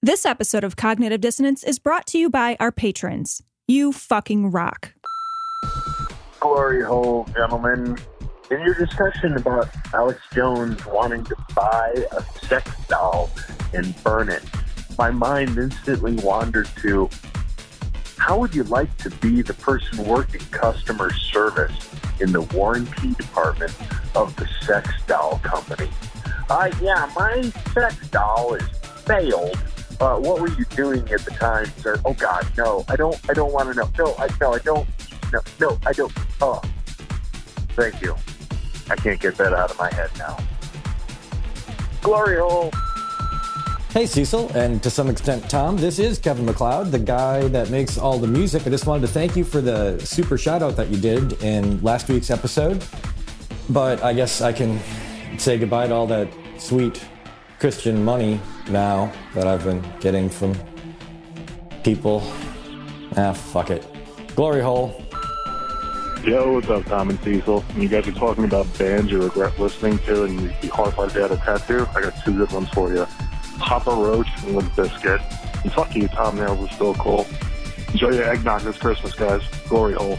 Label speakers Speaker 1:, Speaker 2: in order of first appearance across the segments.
Speaker 1: This episode of Cognitive Dissonance is brought to you by our patrons. You fucking rock.
Speaker 2: Glory hole, gentlemen. In your discussion about Alex Jones wanting to buy a sex doll and burn it, my mind instantly wandered to how would you like to be the person working customer service in the warranty department of the sex doll company? Uh, yeah, my sex doll is failed. Uh, what were you doing at the time, sir? Oh God, no, I don't, I don't want to know. No, I, no, I don't. No, no, I don't. Oh, thank you. I can't get that out of my head now. Glory hole.
Speaker 3: Hey Cecil, and to some extent Tom, this is Kevin MacLeod, the guy that makes all the music. I just wanted to thank you for the super shout out that you did in last week's episode. But I guess I can say goodbye to all that sweet Christian money now that I've been getting from people. Ah, fuck it. Glory hole.
Speaker 4: Yo, what's up, Tom and Cecil? You guys are talking about bands you regret listening to and you'd be horrified to add a tattoo, I got two good ones for you. Papa Roach and Limp Bizkit. And fuck you, Tom Nails is still cool. Enjoy your eggnog this Christmas, guys. Glory hole.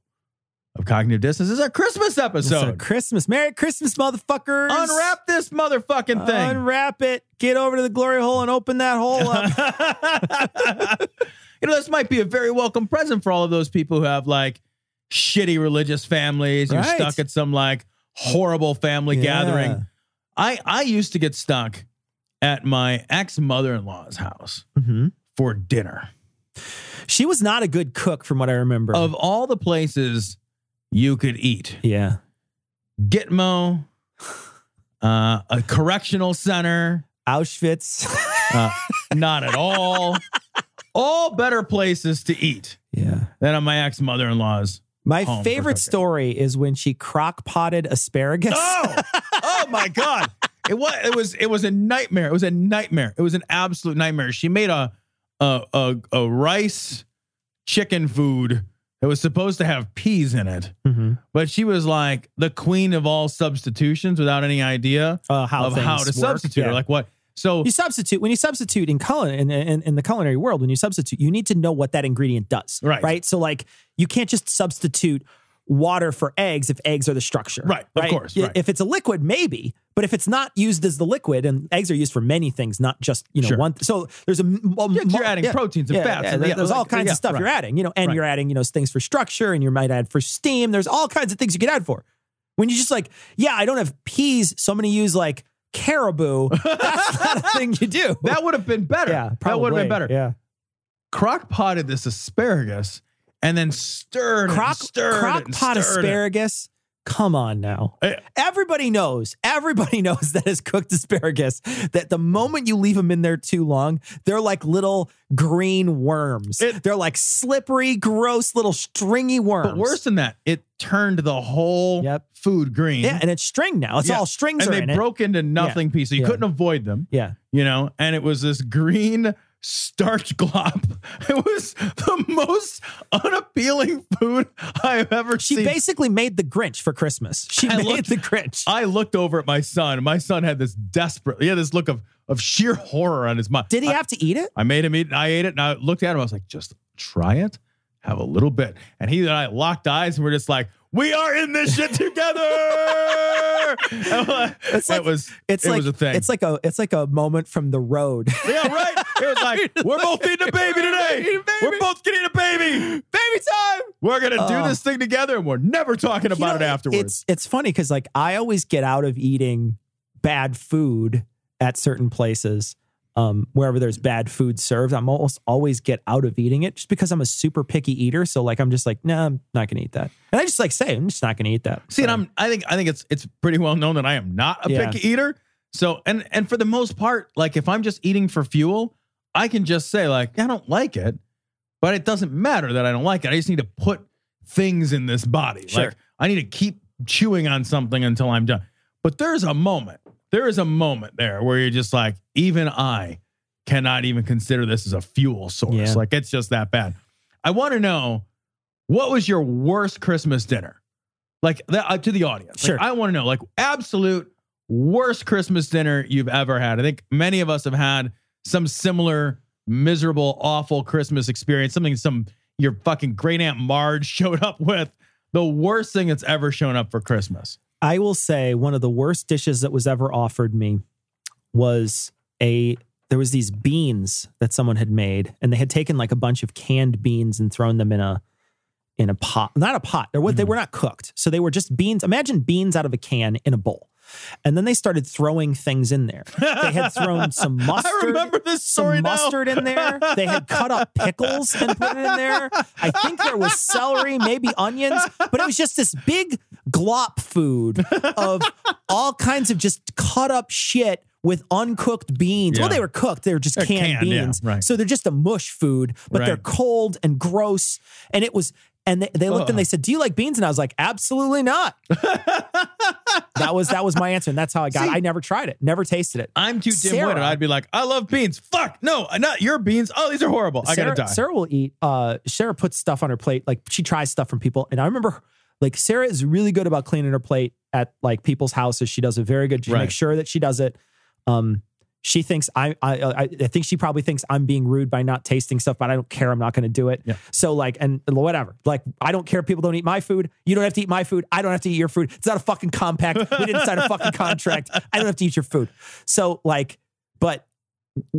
Speaker 5: of Cognitive Dissonance. This is our Christmas episode.
Speaker 6: It's a Christmas. Merry Christmas, motherfuckers.
Speaker 5: Unwrap this motherfucking thing.
Speaker 6: Unwrap it. Get over to the glory hole and open that hole up.
Speaker 5: you know, this might be a very welcome present for all of those people who have like shitty religious families. You're
Speaker 6: Right.
Speaker 5: stuck at some like horrible family
Speaker 6: Yeah.
Speaker 5: gathering. I I used to get stuck at my ex mother in law's house
Speaker 6: Mhm.
Speaker 5: for dinner.
Speaker 6: She was not a good cook from what I remember.
Speaker 5: Of all the places you could eat,
Speaker 6: yeah.
Speaker 5: Gitmo, uh, a correctional center,
Speaker 6: Auschwitz.
Speaker 5: uh, not at all. All better places to eat
Speaker 6: yeah.
Speaker 5: than on my ex mother in law's.
Speaker 6: My favorite story is when she crock potted asparagus.
Speaker 5: Oh, oh my God. It was it was it was a nightmare. It was a nightmare. It was an absolute nightmare. She made a a a, a rice chicken food that was supposed to have peas in it,
Speaker 6: Mhm.
Speaker 5: but she was like the queen of all substitutions without any idea
Speaker 6: Uh, how
Speaker 5: of how to
Speaker 6: work.
Speaker 5: substitute.
Speaker 6: Yeah.
Speaker 5: Like what? So
Speaker 6: you substitute when you substitute in culin in, in, in the culinary world when you substitute you need to know what that ingredient does
Speaker 5: Right.
Speaker 6: right so like you can't just substitute water for eggs if eggs are the structure
Speaker 5: Right, of course, right.
Speaker 6: if it's a liquid maybe but if it's not used as the liquid and eggs are used for many things not just you know
Speaker 5: Sure.
Speaker 6: one so there's a a
Speaker 5: Yeah, you're adding proteins and
Speaker 6: yeah,
Speaker 5: fats
Speaker 6: yeah,
Speaker 5: and-
Speaker 6: there-
Speaker 5: yeah,
Speaker 6: there's all
Speaker 5: like-
Speaker 6: kinds
Speaker 5: yeah,
Speaker 6: of stuff
Speaker 5: right.
Speaker 6: you're adding you know and
Speaker 5: Right.
Speaker 6: you're adding you know things for structure and you might add for steam there's all kinds of things you could add for when you just like yeah I don't have peas so I'm going to use like caribou that's not a thing you do
Speaker 5: that would have been better.
Speaker 6: yeah,
Speaker 5: that would have been better.
Speaker 6: Yeah,
Speaker 5: Crock potted this asparagus and then stirred it and
Speaker 6: crock
Speaker 5: stirred
Speaker 6: crock
Speaker 5: and
Speaker 6: pot
Speaker 5: stirred it.
Speaker 6: asparagus. Come on now.
Speaker 5: Eh.
Speaker 6: Everybody knows. Everybody knows that is cooked asparagus. That the moment you leave them in there too long, they're like little green worms.
Speaker 5: It-
Speaker 6: they're like slippery, gross little stringy worms.
Speaker 5: But worse than that, it turned the whole
Speaker 6: Yep.
Speaker 5: food green.
Speaker 6: yeah, and it's string now. It's
Speaker 5: Yeah.
Speaker 6: all strings
Speaker 5: and they
Speaker 6: in
Speaker 5: broke into nothing pieces. You
Speaker 6: Yeah.
Speaker 5: couldn't avoid them.
Speaker 6: Yeah,
Speaker 5: you know. And it was this green starch glop. It was the most unappealing food I've ever
Speaker 6: she
Speaker 5: seen.
Speaker 6: basically made the Grinch for Christmas. She
Speaker 5: I
Speaker 6: made
Speaker 5: looked-
Speaker 6: the Grinch.
Speaker 5: I looked over at my son. My son had this desperate, yeah, this look of of sheer horror on his mind.
Speaker 6: Did he
Speaker 5: I,
Speaker 6: have to eat it?
Speaker 5: I made him eat. and I ate it, and I looked at him. I was like, just try it, have a little bit. And he and I locked eyes, and we're just like, we are in this shit together.
Speaker 6: It's
Speaker 5: it
Speaker 6: like-
Speaker 5: was
Speaker 6: It's
Speaker 5: it
Speaker 6: like
Speaker 5: was a thing.
Speaker 6: It's like a it's like a moment from the road.
Speaker 5: yeah, right. It was like we're both eating a baby today.
Speaker 6: A baby.
Speaker 5: We're both getting a baby.
Speaker 6: Baby time.
Speaker 5: We're gonna do
Speaker 6: Uh,
Speaker 5: this thing together, and we're never talking about
Speaker 6: know,
Speaker 5: it afterwards.
Speaker 6: It's it's funny because like I always get out of eating bad food at certain places. Um, wherever there's bad food served, I'm almost always get out of eating it just because I'm a super picky eater. So like I'm just like, no, nah, I'm not gonna eat that. And I just like say, I'm just not gonna eat that.
Speaker 5: See, and I'm I think I think it's it's pretty well known that I am not a
Speaker 6: Yeah.
Speaker 5: picky eater. So and and for the most part, like if I'm just eating for fuel, I can just say like I don't like it, but it doesn't matter that I don't like it. I just need to put things in this body.
Speaker 6: Sure.
Speaker 5: Like I need to keep chewing on something until I'm done. But there's a moment. There is a moment there where you're just like, even I cannot even consider this as a fuel source.
Speaker 6: Yeah.
Speaker 5: Like it's just that bad. I want to know what was your worst Christmas dinner? Like that uh, to the audience. Like,
Speaker 6: Sure.
Speaker 5: I want to know, like, absolute worst Christmas dinner you've ever had. I think many of us have had some similar miserable, awful Christmas experience. Something some your fucking great aunt Marge showed up with. The worst thing that's ever shown up for Christmas.
Speaker 6: I will say one of the worst dishes that was ever offered me was a there was these beans that someone had made and they had taken like a bunch of canned beans and thrown them in a in a pot not a pot they were, they hmm. were not cooked. So they were just beans imagine beans out of a can in a bowl and then they started throwing things in there they had thrown some mustard
Speaker 5: I remember this story
Speaker 6: mustard in there. They had cut up pickles and put it in there. I think there was celery, maybe onions, but it was just this big glop food of all kinds of just cut up shit with uncooked beans. Well, they were cooked. They were just
Speaker 5: They're
Speaker 6: canned,
Speaker 5: canned, yeah,
Speaker 6: beans.
Speaker 5: right.
Speaker 6: So they're just a mush food, but they're cold and gross. And it was, and they, they looked and they said, "Do you like beans?" And I was like, "Absolutely not." that was that was my answer, and that's how I got. it. I never tried it, never tasted it.
Speaker 5: I'm too dim-witted. I'd be like, I love beans. Fuck no, not your beans. Oh, these are horrible. I
Speaker 6: Sarah,
Speaker 5: gotta die.
Speaker 6: Sarah will eat. Uh, Sarah puts stuff on her plate. Like she tries stuff from people, and I remember, like Sarah is really good about cleaning her plate at like people's houses. She does a very good. She
Speaker 5: Right.
Speaker 6: makes sure that she does it. Um, she thinks I, I, uh, I, I think she probably thinks I'm being rude by not tasting stuff, but I don't care. I'm not going to do it.
Speaker 5: Yeah.
Speaker 6: So like, and whatever. Like, I don't care. People don't eat my food. You don't have to eat my food. I don't have to eat your food. It's not a fucking compact. We didn't sign a fucking contract. I don't have to eat your food. So like, but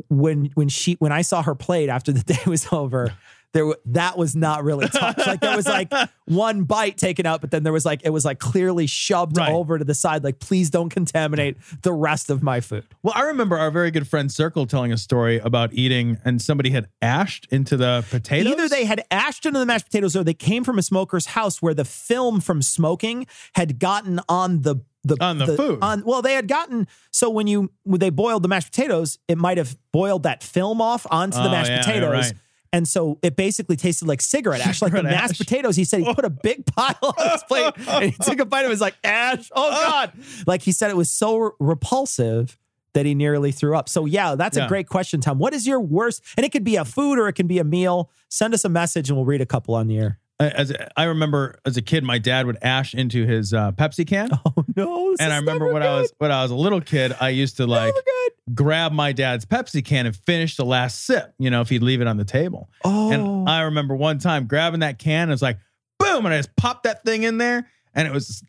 Speaker 6: when when she when I saw her plate after the day was over, there that was not really touched. Like there was like one bite taken out, but then there was like it was like clearly shoved
Speaker 5: Right.
Speaker 6: over to the side. Like please don't contaminate the rest of my food.
Speaker 5: Well, I remember our very good friend Circle telling a story about eating, and somebody had ashed into the potatoes.
Speaker 6: Either they had ashed into the mashed potatoes or they came from a smoker's house where the film from smoking had gotten on the the
Speaker 5: On the food.
Speaker 6: On well, they had gotten so when you when they boiled the mashed potatoes, it might have boiled that film off onto the
Speaker 5: Oh,
Speaker 6: mashed
Speaker 5: yeah,
Speaker 6: potatoes.
Speaker 5: right.
Speaker 6: And so it basically tasted like cigarette ash, like the mashed
Speaker 5: ash.
Speaker 6: potatoes. He said he put a big pile on his plate and he took a bite of it. was like ash. Oh God! Like he said, it was so re- repulsive that he nearly threw up. So yeah, that's
Speaker 5: Yeah.
Speaker 6: a great question, Tom. What is your worst? And it could be a food or it can be a meal. Send us a message and we'll read a couple on the air.
Speaker 5: As I remember as a kid, my dad would ash into his uh, Pepsi can,
Speaker 6: Oh no!
Speaker 5: and I remember when I was when I was a little kid, I used to like grab my dad's Pepsi can and finish the last sip. You know, if he'd leave it on the table.
Speaker 6: Oh,
Speaker 5: And I remember one time grabbing that can, and it was like boom, and I just popped that thing in there, and it was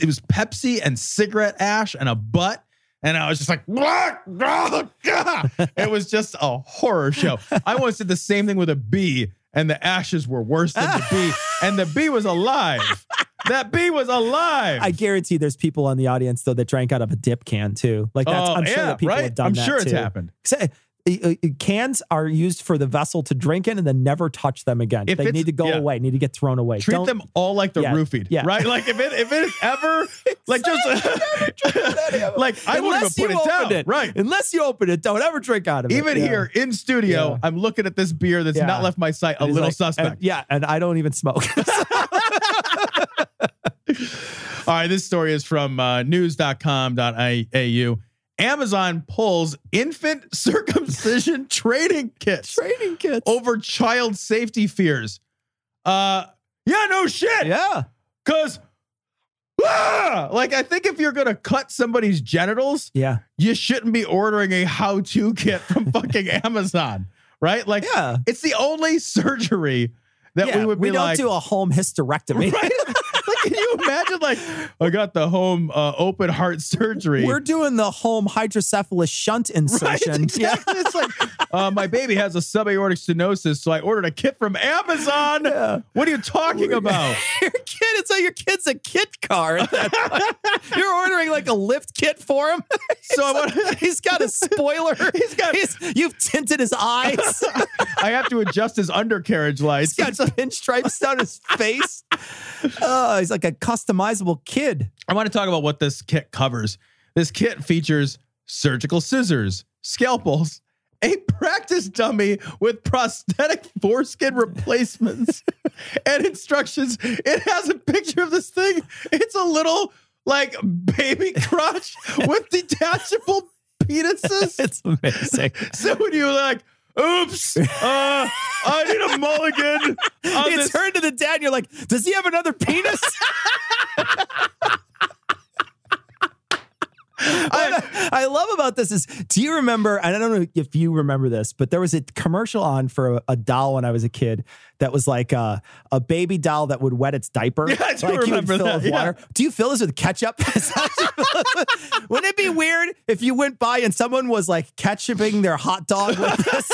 Speaker 5: it was Pepsi and cigarette ash and a butt. And I was just like, "What? Oh, God." it was just a horror show. I once did the same thing with a bee, and the ashes were worse than the bee, and the bee was alive. That bee was alive.
Speaker 6: I guarantee there's people on the audience though that drank out of a dip can too. Like that's
Speaker 5: Oh,
Speaker 6: I'm sure
Speaker 5: yeah,
Speaker 6: that people
Speaker 5: right?
Speaker 6: have done
Speaker 5: I'm
Speaker 6: that
Speaker 5: sure it's
Speaker 6: too.
Speaker 5: happened.
Speaker 6: Uh, uh, Cans are used for the vessel to drink in and then never touch them again.
Speaker 5: If
Speaker 6: they need to go
Speaker 5: yeah.
Speaker 6: away, need to get thrown away.
Speaker 5: Treat
Speaker 6: Don't-
Speaker 5: them all like the
Speaker 6: Yeah,
Speaker 5: roofied,
Speaker 6: yeah.
Speaker 5: right? Like if it if it is ever like just like I wouldn't even put it down,
Speaker 6: it.
Speaker 5: right?
Speaker 6: Unless you open it, don't ever drink out of it.
Speaker 5: Even here in studio. I'm looking at this beer that's not left my sight. A little
Speaker 6: like-
Speaker 5: suspect.
Speaker 6: and- yeah, and I don't even smoke.
Speaker 5: All right, this story is from uh, news.com.au. Amazon pulls infant circumcision training kits
Speaker 6: Training kits.
Speaker 5: over child safety fears. Uh, yeah, no shit.
Speaker 6: yeah.
Speaker 5: Cause ah, like I think if you're gonna cut somebody's genitals,
Speaker 6: Yeah.
Speaker 5: you shouldn't be ordering a how-to kit from fucking Amazon, right? Like
Speaker 6: Yeah.
Speaker 5: it's the only surgery that
Speaker 6: yeah.
Speaker 5: we would be we
Speaker 6: don't
Speaker 5: like,
Speaker 6: do a home hysterectomy.
Speaker 5: right? Like Can you imagine? Like, I got the home uh, open heart surgery.
Speaker 6: We're doing the home hydrocephalus shunt
Speaker 5: Right,
Speaker 6: insertion.
Speaker 5: exactly. It's like uh, my baby has a subaortic stenosis, so I ordered a kit from Amazon.
Speaker 6: Yeah.
Speaker 5: What are you talking about?
Speaker 6: your kid, it's like your kid's a kit car. at that point. You're ordering like a lift kit for him.
Speaker 5: So I want.
Speaker 6: He's got a spoiler.
Speaker 5: He's got-
Speaker 6: you've tinted his eyes.
Speaker 5: I have to adjust his undercarriage lights.
Speaker 6: He's got some pinstripes down his face. Oh, he's like a customizable kid.
Speaker 5: I want to talk about what this kit covers. This kit features surgical scissors, scalpels, a practice dummy with prosthetic foreskin replacements, and instructions. It has a picture of this thing. It's a little like baby crotch with detachable penises.
Speaker 6: It's amazing.
Speaker 5: So when you're like, oops, uh, I need a mulligan.
Speaker 6: you
Speaker 5: this
Speaker 6: turn to the dad and you're like, does he have another penis? What I love about this is, do you remember? I don't know if you remember this, but there was a commercial on for a, a doll when I was a kid that was like a, a baby doll that would wet its diaper.
Speaker 5: Yeah, I do
Speaker 6: like you
Speaker 5: remember
Speaker 6: fill
Speaker 5: that,
Speaker 6: with
Speaker 5: yeah.
Speaker 6: water. Do you fill this with ketchup? Wouldn't it be weird if you went by and someone was like ketchuping their hot dog with this?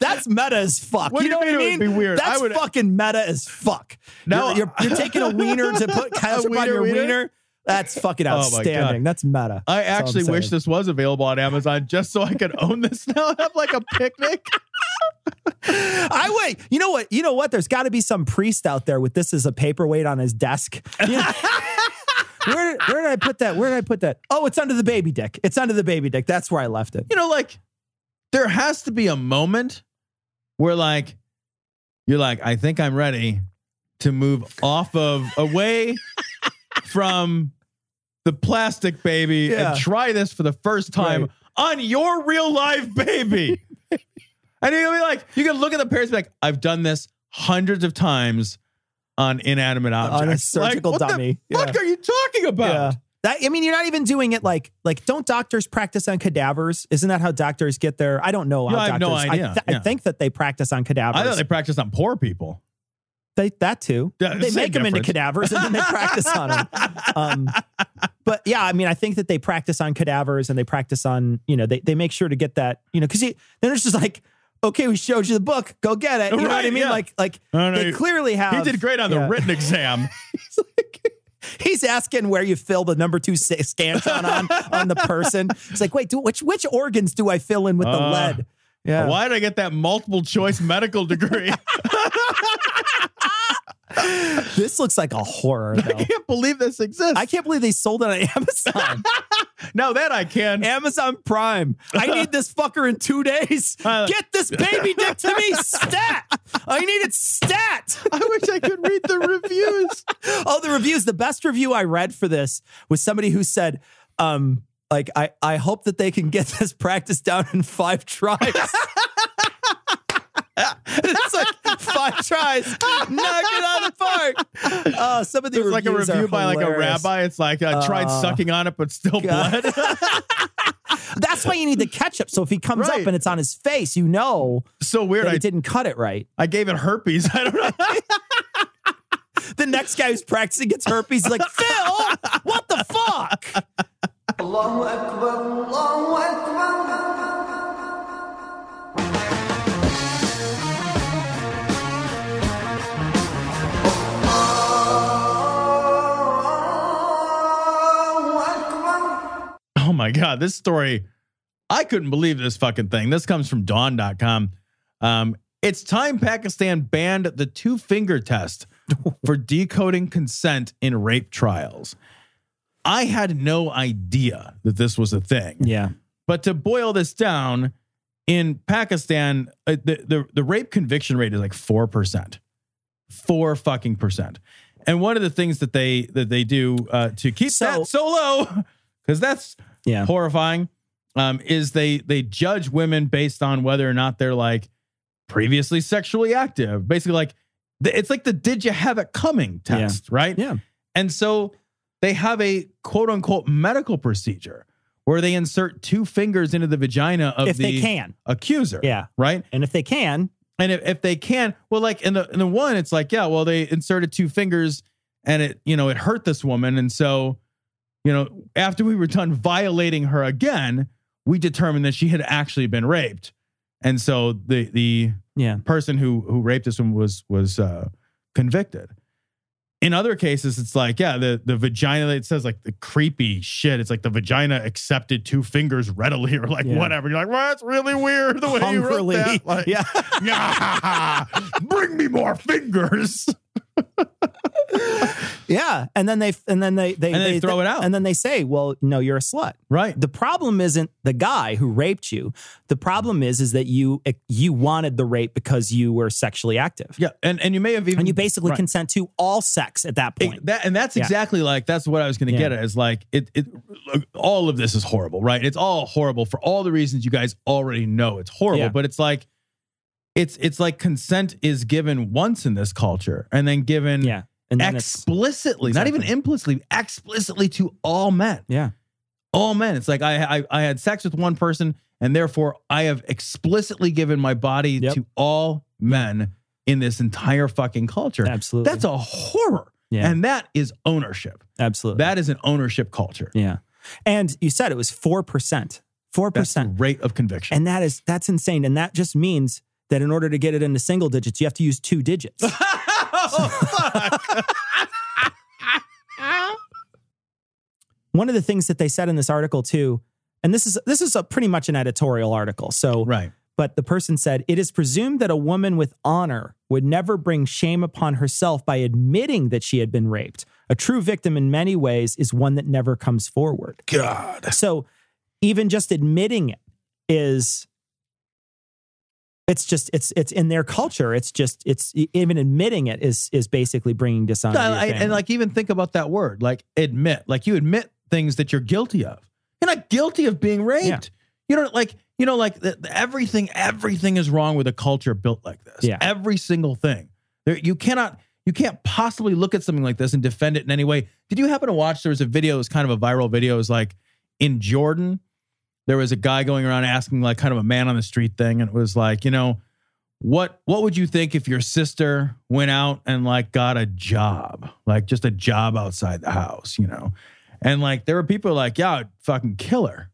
Speaker 6: That's meta as fuck.
Speaker 5: What
Speaker 6: you
Speaker 5: you
Speaker 6: know what I mean?
Speaker 5: would be weird? I
Speaker 6: That's
Speaker 5: would-
Speaker 6: fucking meta as fuck.
Speaker 5: Now-
Speaker 6: you're, you're, you're taking a wiener to put ketchup on your
Speaker 5: wiener?
Speaker 6: wiener. That's fucking
Speaker 5: Oh
Speaker 6: outstanding.
Speaker 5: God.
Speaker 6: That's meta.
Speaker 5: I
Speaker 6: That's
Speaker 5: actually wish this was available on Amazon just so I could own this now and have like a picnic.
Speaker 6: I wait. You know what? You know what? There's got to be some priest out there with this as a paperweight on his desk. You know- where, where did I put that? Where did I put that? Oh, it's under the baby dick. It's under the baby dick. That's where I left it.
Speaker 5: You know, like there has to be a moment where like you're like, I think I'm ready to move off of away from the plastic baby
Speaker 6: Yeah.
Speaker 5: and try this for the first time
Speaker 6: Right.
Speaker 5: on your real life baby. and you're gonna be like, you can look at the parents like, I've done this hundreds of times on inanimate objects.
Speaker 6: On a
Speaker 5: Like,
Speaker 6: surgical
Speaker 5: what
Speaker 6: dummy.
Speaker 5: The fuck
Speaker 6: Yeah.
Speaker 5: are you talking about?
Speaker 6: Yeah. That I mean, you're not even doing it like like. Don't doctors practice on cadavers? Isn't that how doctors get their? I don't know. How
Speaker 5: Yeah, I have no idea.
Speaker 6: I, th- I think that they practice on cadavers.
Speaker 5: I thought they practice on poor people.
Speaker 6: They, that too.
Speaker 5: Yeah,
Speaker 6: they make them into cadavers and then they practice on them. Um, but yeah, I mean, I think that they practice on cadavers and they practice on, you know, they, they make sure to get that, you know, because then it's just like, okay, we showed you the book, go get it. You know what I mean?
Speaker 5: yeah.
Speaker 6: Like, like
Speaker 5: No, no,
Speaker 6: they
Speaker 5: he-
Speaker 6: clearly have.
Speaker 5: He did great on the
Speaker 6: yeah.
Speaker 5: written exam.
Speaker 6: He's asking where you fill the number two scantron on on the person. It's like, wait, do, which which organs do I fill in with the
Speaker 5: Uh,
Speaker 6: lead? Yeah.
Speaker 5: Why did I get that multiple choice medical degree?
Speaker 6: This looks like a horror,
Speaker 5: I can't believe this exists.
Speaker 6: I can't believe they sold it on Amazon.
Speaker 5: now that I can.
Speaker 6: Amazon Prime. I need this fucker in two days.
Speaker 5: Uh,
Speaker 6: Get this baby dick to me stat. I need it stat.
Speaker 5: I wish I could read the reviews.
Speaker 6: Oh, the reviews. The best review I read for this was somebody who said, um, like, I, I hope that they can get this practice down in five tries. It's like tries, knock it out of the park. Uh, some of the
Speaker 5: There's like a
Speaker 6: reviews are
Speaker 5: review by like a rabbi. It's like I tried
Speaker 6: Uh,
Speaker 5: sucking on it, but still
Speaker 6: God.
Speaker 5: bled.
Speaker 6: That's why you need the ketchup. So if he comes
Speaker 5: Right.
Speaker 6: up and it's on his face, you know
Speaker 5: so weird.
Speaker 6: that
Speaker 5: I,
Speaker 6: didn't cut it right.
Speaker 5: I gave it herpes. I don't know.
Speaker 6: The next guy who's practicing gets herpes. He's like, Phil, what the fuck?
Speaker 5: Oh my God. This story, I couldn't believe this fucking thing. This comes from dawn.com. Um, it's time Pakistan banned the two finger test for decoding consent in rape trials. I had no idea that this was a thing.
Speaker 6: Yeah.
Speaker 5: But to boil this down, in Pakistan, uh, the, the, the rape conviction rate is like 4%. Four fucking percent. And one of the things that they that they do uh, to keep
Speaker 6: So-
Speaker 5: that so low, because that's
Speaker 6: Yeah.
Speaker 5: horrifying, um, is they they judge women based on whether or not they're like previously sexually active. Basically, like the- it's like the "Did you have it coming?" test, right?
Speaker 6: Yeah.
Speaker 5: And so they have a quote unquote medical procedure where they insert two fingers into the vagina of
Speaker 6: If
Speaker 5: the
Speaker 6: they can.
Speaker 5: accuser.
Speaker 6: Yeah.
Speaker 5: Right.
Speaker 6: And if they can,
Speaker 5: And if, if they can, well, like in the in the one, it's like, yeah, well, they inserted two fingers and it you know it hurt this woman and so you know after we were done violating her again we determined that she had actually been raped. And so the the
Speaker 6: Yeah.
Speaker 5: person who who raped this woman was was uh convicted. In other cases it's like yeah the the vagina it says like the creepy shit. It's like the vagina accepted two fingers readily or like
Speaker 6: Yeah.
Speaker 5: whatever. You're like well that's really weird the way you wrote that. Like,
Speaker 6: yeah.
Speaker 5: "Nah, bring me more fingers
Speaker 6: Yeah. And then they and then they they,
Speaker 5: And they throw it out.
Speaker 6: And then they say, Well, no, you're a slut.
Speaker 5: right
Speaker 6: The problem isn't the guy who raped you. The problem is is that you eh, you wanted the rape because you were sexually active.
Speaker 5: yeah and and you may have even
Speaker 6: And you basically
Speaker 5: Right.
Speaker 6: consent to all sex at that
Speaker 5: It- that and that's
Speaker 6: Yeah.
Speaker 5: exactly like that's what I was going to
Speaker 6: Yeah.
Speaker 5: get at is like it it all of this is horrible, right? It's all horrible for all the reasons you guys already know it's horrible,
Speaker 6: Yeah.
Speaker 5: but it's like it's it's like consent is given once in this culture and then given
Speaker 6: yeah. And then
Speaker 5: explicitly, not even implicitly, explicitly to all men.
Speaker 6: yeah.
Speaker 5: All men. It's like I I, I had sex with one person and therefore I have explicitly given my body
Speaker 6: Yep.
Speaker 5: to all men in this entire fucking culture.
Speaker 6: Absolutely.
Speaker 5: That's a horror.
Speaker 6: Yeah.
Speaker 5: And that is ownership.
Speaker 6: Absolutely.
Speaker 5: That is an ownership culture.
Speaker 6: yeah. And you said it was 4%. 4%.
Speaker 5: That's rate of conviction.
Speaker 6: And that is that's insane. And that just means that in order to get it into single digits, you have to use two digits. One of the things that they said in this article too, and this is this is a pretty much an editorial article. So
Speaker 5: right.
Speaker 6: but the person said it is presumed that a woman with honor would never bring shame upon herself by admitting that she had been raped. A true victim in many ways is one that never comes forward.
Speaker 5: God.
Speaker 6: So even just admitting it is it's just it's it's in their culture it's just it's even admitting it is is basically bringing dishonor to your
Speaker 5: I- and like even think about that word, like admit. Like you admit things that you're guilty of. You're not guilty of being raped.
Speaker 6: Yeah.
Speaker 5: You know, like you know, like the, the- everything, everything is wrong with a culture built like this.
Speaker 6: Yeah.
Speaker 5: Every single thing. There, you cannot, you can't possibly look at something like this and defend it in any way. Did you happen to watch? There was a video. It was kind of a viral video. It was like in Jordan, there was a guy going around asking like kind of a man on the street thing, and it was like, you know, what what would you think if your sister went out and like got a job, like just a job outside the house, you know? And like there were people like, yeah, I'd fucking kill her.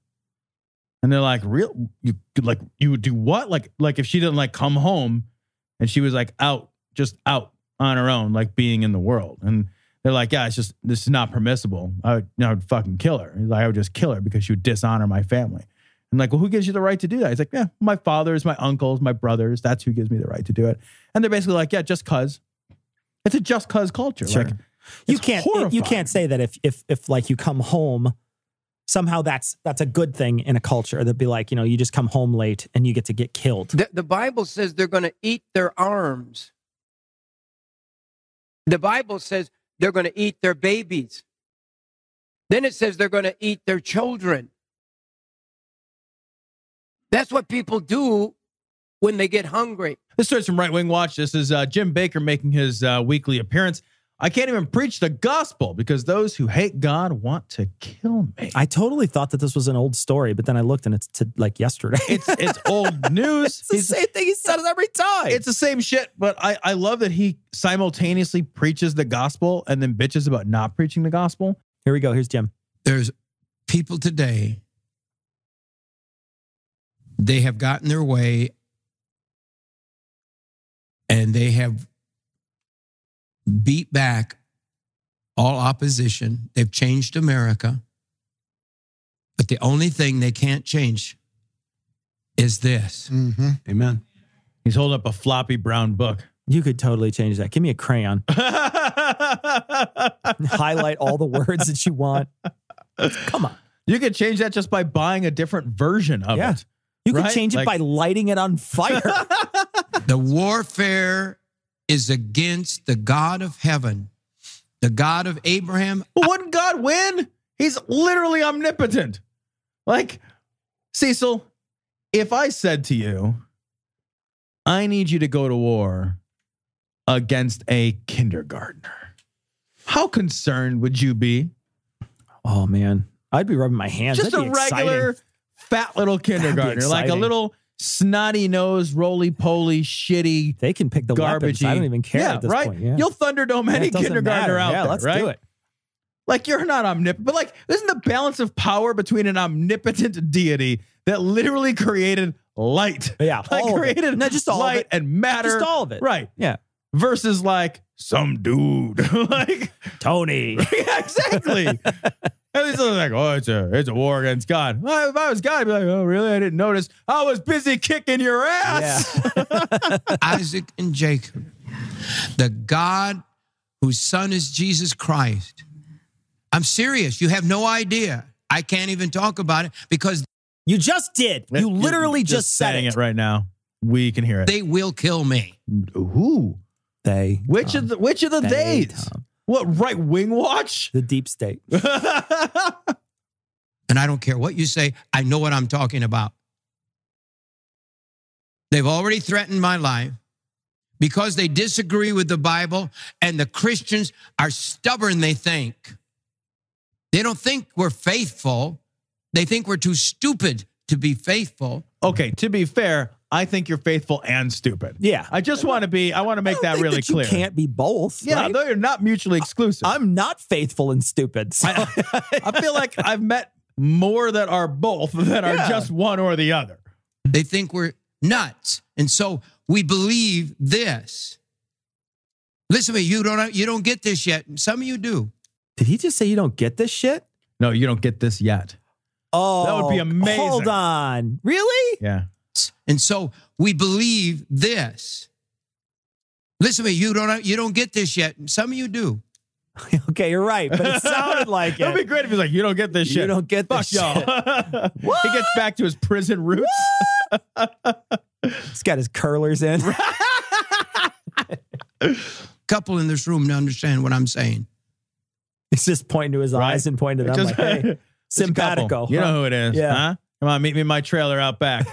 Speaker 5: And they're like, real you like you would do what? Like like if she didn't like come home and she was like out, just out on her own, like being in the world. And they're like, yeah, it's just this is not permissible. I would, you know, I would fucking kill her. He's like, I would just kill her because she would dishonor my family. I'm like, well, who gives you the right to do that? He's like, yeah, my fathers, my uncles, my brothers. That's who gives me the right to do it. And they're basically like, yeah, just cause. It's a just cause culture.
Speaker 6: Sure.
Speaker 5: Like,
Speaker 6: you can't you can't say that if if if like you come home somehow that's that's a good thing in a culture that'd be like you know you just come home late and you get to get killed
Speaker 7: The, the Bible says they're going to eat their arms. The Bible says they're going to eat their babies. Then it says they're going to eat their children. That's what people do when they get hungry.
Speaker 5: This starts from Right Wing Watch. This is uh, Jim Bakker making his uh, weekly appearance. I can't even preach the gospel because those who hate God want to kill me.
Speaker 6: i totally thought that this was an old story but then i looked and it's to like yesterday
Speaker 5: it's it's old news.
Speaker 6: it's the
Speaker 5: He's-
Speaker 6: same thing he says every time
Speaker 5: it's the same shit, but I, I love that he simultaneously preaches the gospel and then bitches about not preaching the gospel.
Speaker 6: here we go here's jim
Speaker 8: there's people today they have gotten their way and they have beat back all opposition they've changed america but the only thing they can't change is this
Speaker 9: Mm-hmm. Amen.
Speaker 5: He's holding up a floppy brown book.
Speaker 6: you could totally change that give me a crayon highlight all the words that you want come on
Speaker 5: You could change that just by buying a different version of
Speaker 6: Yeah.
Speaker 5: it.
Speaker 6: you could
Speaker 5: Right?
Speaker 6: change it
Speaker 5: Like-
Speaker 6: by lighting it on fire
Speaker 8: the warfare is against the god of heaven the god of abraham
Speaker 5: But wouldn't God win? He's literally omnipotent. Like, Cecil, if I said to you, I need you to go to war against a kindergartner, how concerned would you be?
Speaker 6: oh man i'd be rubbing my hands
Speaker 5: Just a
Speaker 6: That'd be exciting.
Speaker 5: regular fat little kindergartner, like a little snotty nose, roly poly, shitty,
Speaker 6: They can pick the
Speaker 5: garbagey.
Speaker 6: I don't even care
Speaker 5: yeah,
Speaker 6: at this
Speaker 5: right?
Speaker 6: point. Yeah.
Speaker 5: You'll Thunderdome any
Speaker 6: doesn't
Speaker 5: kindergartner
Speaker 6: matter.
Speaker 5: out
Speaker 6: yeah,
Speaker 5: there,
Speaker 6: let's
Speaker 5: right?
Speaker 6: do it.
Speaker 5: Like you're not omnipotent, but like isn't the balance of power between an omnipotent deity that literally created light,
Speaker 6: Yeah,
Speaker 5: like
Speaker 6: all of it.
Speaker 5: created
Speaker 6: just all of
Speaker 5: light and matter,
Speaker 6: Just all of it.
Speaker 5: right?
Speaker 6: Yeah.
Speaker 5: Versus like some dude, like
Speaker 6: Tony.
Speaker 5: yeah, exactly. and he's like, oh, it's a it's a war against God. Well, if I was God, I'd be like, oh, really? I didn't notice. I was busy kicking your ass.
Speaker 8: Isaac and Jacob, the God whose son is Jesus Christ. I'm serious. You have no idea. I can't even talk about it because
Speaker 6: You just did. You literally just, said
Speaker 5: saying
Speaker 6: it.
Speaker 5: it right now. We can hear it.
Speaker 8: they will kill me.
Speaker 5: Who?
Speaker 6: They.
Speaker 5: Which
Speaker 6: Tom.
Speaker 5: of the which of the
Speaker 6: They,
Speaker 5: days?
Speaker 6: Tom.
Speaker 5: What right wing watch?
Speaker 6: The deep state.
Speaker 8: And I don't care what you say, I know what I'm talking about. They've already threatened my life because they disagree with the Bible, and the Christians are stubborn, they think. They don't think we're faithful, they think we're too stupid to be faithful.
Speaker 5: okay, to be fair, I think you're faithful and stupid.
Speaker 6: Yeah.
Speaker 5: I just want to be. I want to
Speaker 6: I
Speaker 5: make
Speaker 6: don't
Speaker 5: that
Speaker 6: think
Speaker 5: really
Speaker 6: that you
Speaker 5: clear.
Speaker 6: can't be both.
Speaker 5: yeah,
Speaker 6: right?
Speaker 5: they're not mutually exclusive.
Speaker 6: I'm not faithful and stupid. So.
Speaker 5: I, I feel like I've met more that are both than are just one or the other.
Speaker 8: They think we're nuts. And so we believe this. Listen to me, you don't you don't get this yet. Some of you do.
Speaker 6: Did he just say you don't get this shit?
Speaker 5: No, you don't get this yet.
Speaker 6: Oh, that
Speaker 5: would be amazing.
Speaker 6: Hold on. Really?
Speaker 5: Yeah.
Speaker 8: And so we believe this. Listen to me, you don't you don't get this yet. Some of you do.
Speaker 6: okay, you're right, but it sounded like
Speaker 5: It'd be great if he's like, you don't get this shit.
Speaker 6: You don't get
Speaker 5: Fuck
Speaker 6: this
Speaker 5: y'all.
Speaker 6: shit.
Speaker 5: he gets back to his prison roots.
Speaker 6: He's got his curlers in.
Speaker 8: Couple in this room to understand what I'm saying.
Speaker 6: He's just pointing to his
Speaker 5: Right.
Speaker 6: eyes and pointing to them
Speaker 5: Just-
Speaker 6: like, hey, simpatico.
Speaker 5: You know who it is.
Speaker 6: Yeah.
Speaker 5: Huh? Come on, meet me in my trailer out back.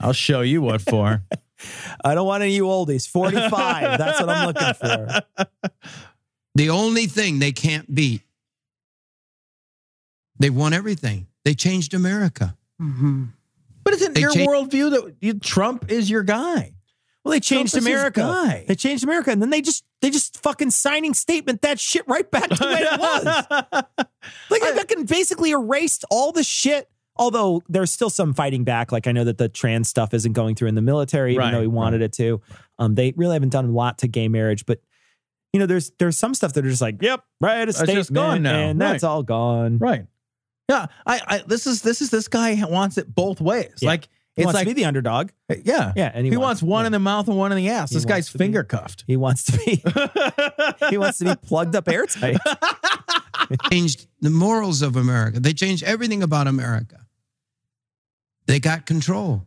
Speaker 5: I'll show you what for.
Speaker 6: I don't want any of you oldies. 45. That's what I'm looking for.
Speaker 8: The only thing they can't beat. They've won everything. They changed America. Mm-hmm.
Speaker 5: But it's in
Speaker 8: They
Speaker 5: your
Speaker 8: change-
Speaker 5: worldview that you, Trump is your guy.
Speaker 6: Well, they changed
Speaker 5: Trump
Speaker 6: America. They changed America, and then they just they just fucking signing statement that shit right back to the way it was. Like they fucking basically erased all the shit. Although there's still some fighting back. Like I know that the trans stuff isn't going through in the military, even
Speaker 5: Right,
Speaker 6: though he wanted it to. Um, they really haven't done a lot to gay marriage, but you know, there's there's some stuff that are just like, yep, right, a
Speaker 5: just
Speaker 6: statement,
Speaker 5: gone now.
Speaker 6: and that's
Speaker 5: Right.
Speaker 6: all gone.
Speaker 5: right. Yeah. I, I this is this is this guy wants it both ways.
Speaker 6: Yeah.
Speaker 5: Like
Speaker 6: He
Speaker 5: it's
Speaker 6: wants
Speaker 5: like
Speaker 6: to be the underdog.
Speaker 5: yeah.
Speaker 6: Yeah, and
Speaker 5: He, wants, one
Speaker 6: yeah.
Speaker 5: in the mouth and one in the ass.
Speaker 6: He
Speaker 5: this guy's
Speaker 6: to be-
Speaker 5: finger cuffed.
Speaker 6: He wants to be. he wants to be plugged up airtight.
Speaker 8: changed the morals of America. They changed everything about America. They got control.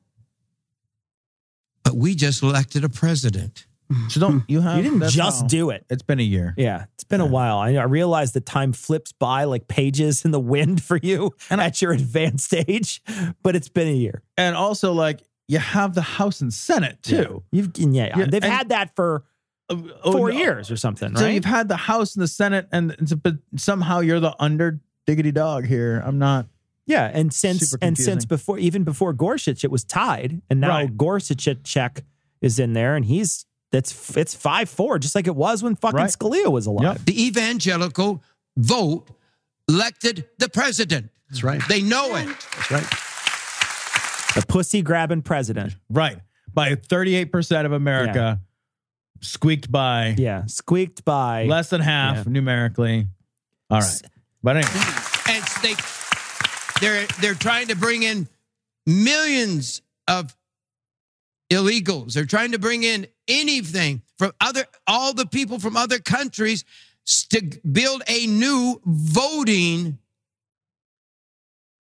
Speaker 8: But we just elected a president.
Speaker 5: So don't you have
Speaker 6: You didn't just
Speaker 5: how-
Speaker 6: do it.
Speaker 5: It's been a year.
Speaker 6: Yeah, it's been a while. I, I realize that time flips by like pages in the wind for you and at your advanced age, but it's been a year.
Speaker 5: And also like you have the House and Senate too.
Speaker 6: You've yeah,
Speaker 5: Yeah,
Speaker 6: they've
Speaker 5: and-
Speaker 6: had that for
Speaker 5: Oh,
Speaker 6: four
Speaker 5: no.
Speaker 6: years or something,
Speaker 5: So
Speaker 6: right?
Speaker 5: you've had the House and the Senate, and but somehow you're the under diggity dog here. I'm not.
Speaker 6: yeah, and since
Speaker 5: Super
Speaker 6: and since before even before Gorsuch, it was tied, and now
Speaker 5: Right.
Speaker 6: Gorsuch check is in there, and he's that's it's five four, just like it was when fucking
Speaker 5: Right.
Speaker 6: Scalia was alive.
Speaker 5: Yep.
Speaker 8: The evangelical vote elected the president.
Speaker 9: That's right.
Speaker 8: They know it.
Speaker 9: That's right.
Speaker 6: The pussy grabbing president.
Speaker 5: Right. By 38% of America squeaked by
Speaker 6: Yeah, squeaked by.
Speaker 5: less than half
Speaker 6: Yeah.
Speaker 5: numerically. All right. But anyway,
Speaker 8: And they they're they're trying to bring in millions of illegals. They're trying to bring in anything from other all the people from other countries to build a new voting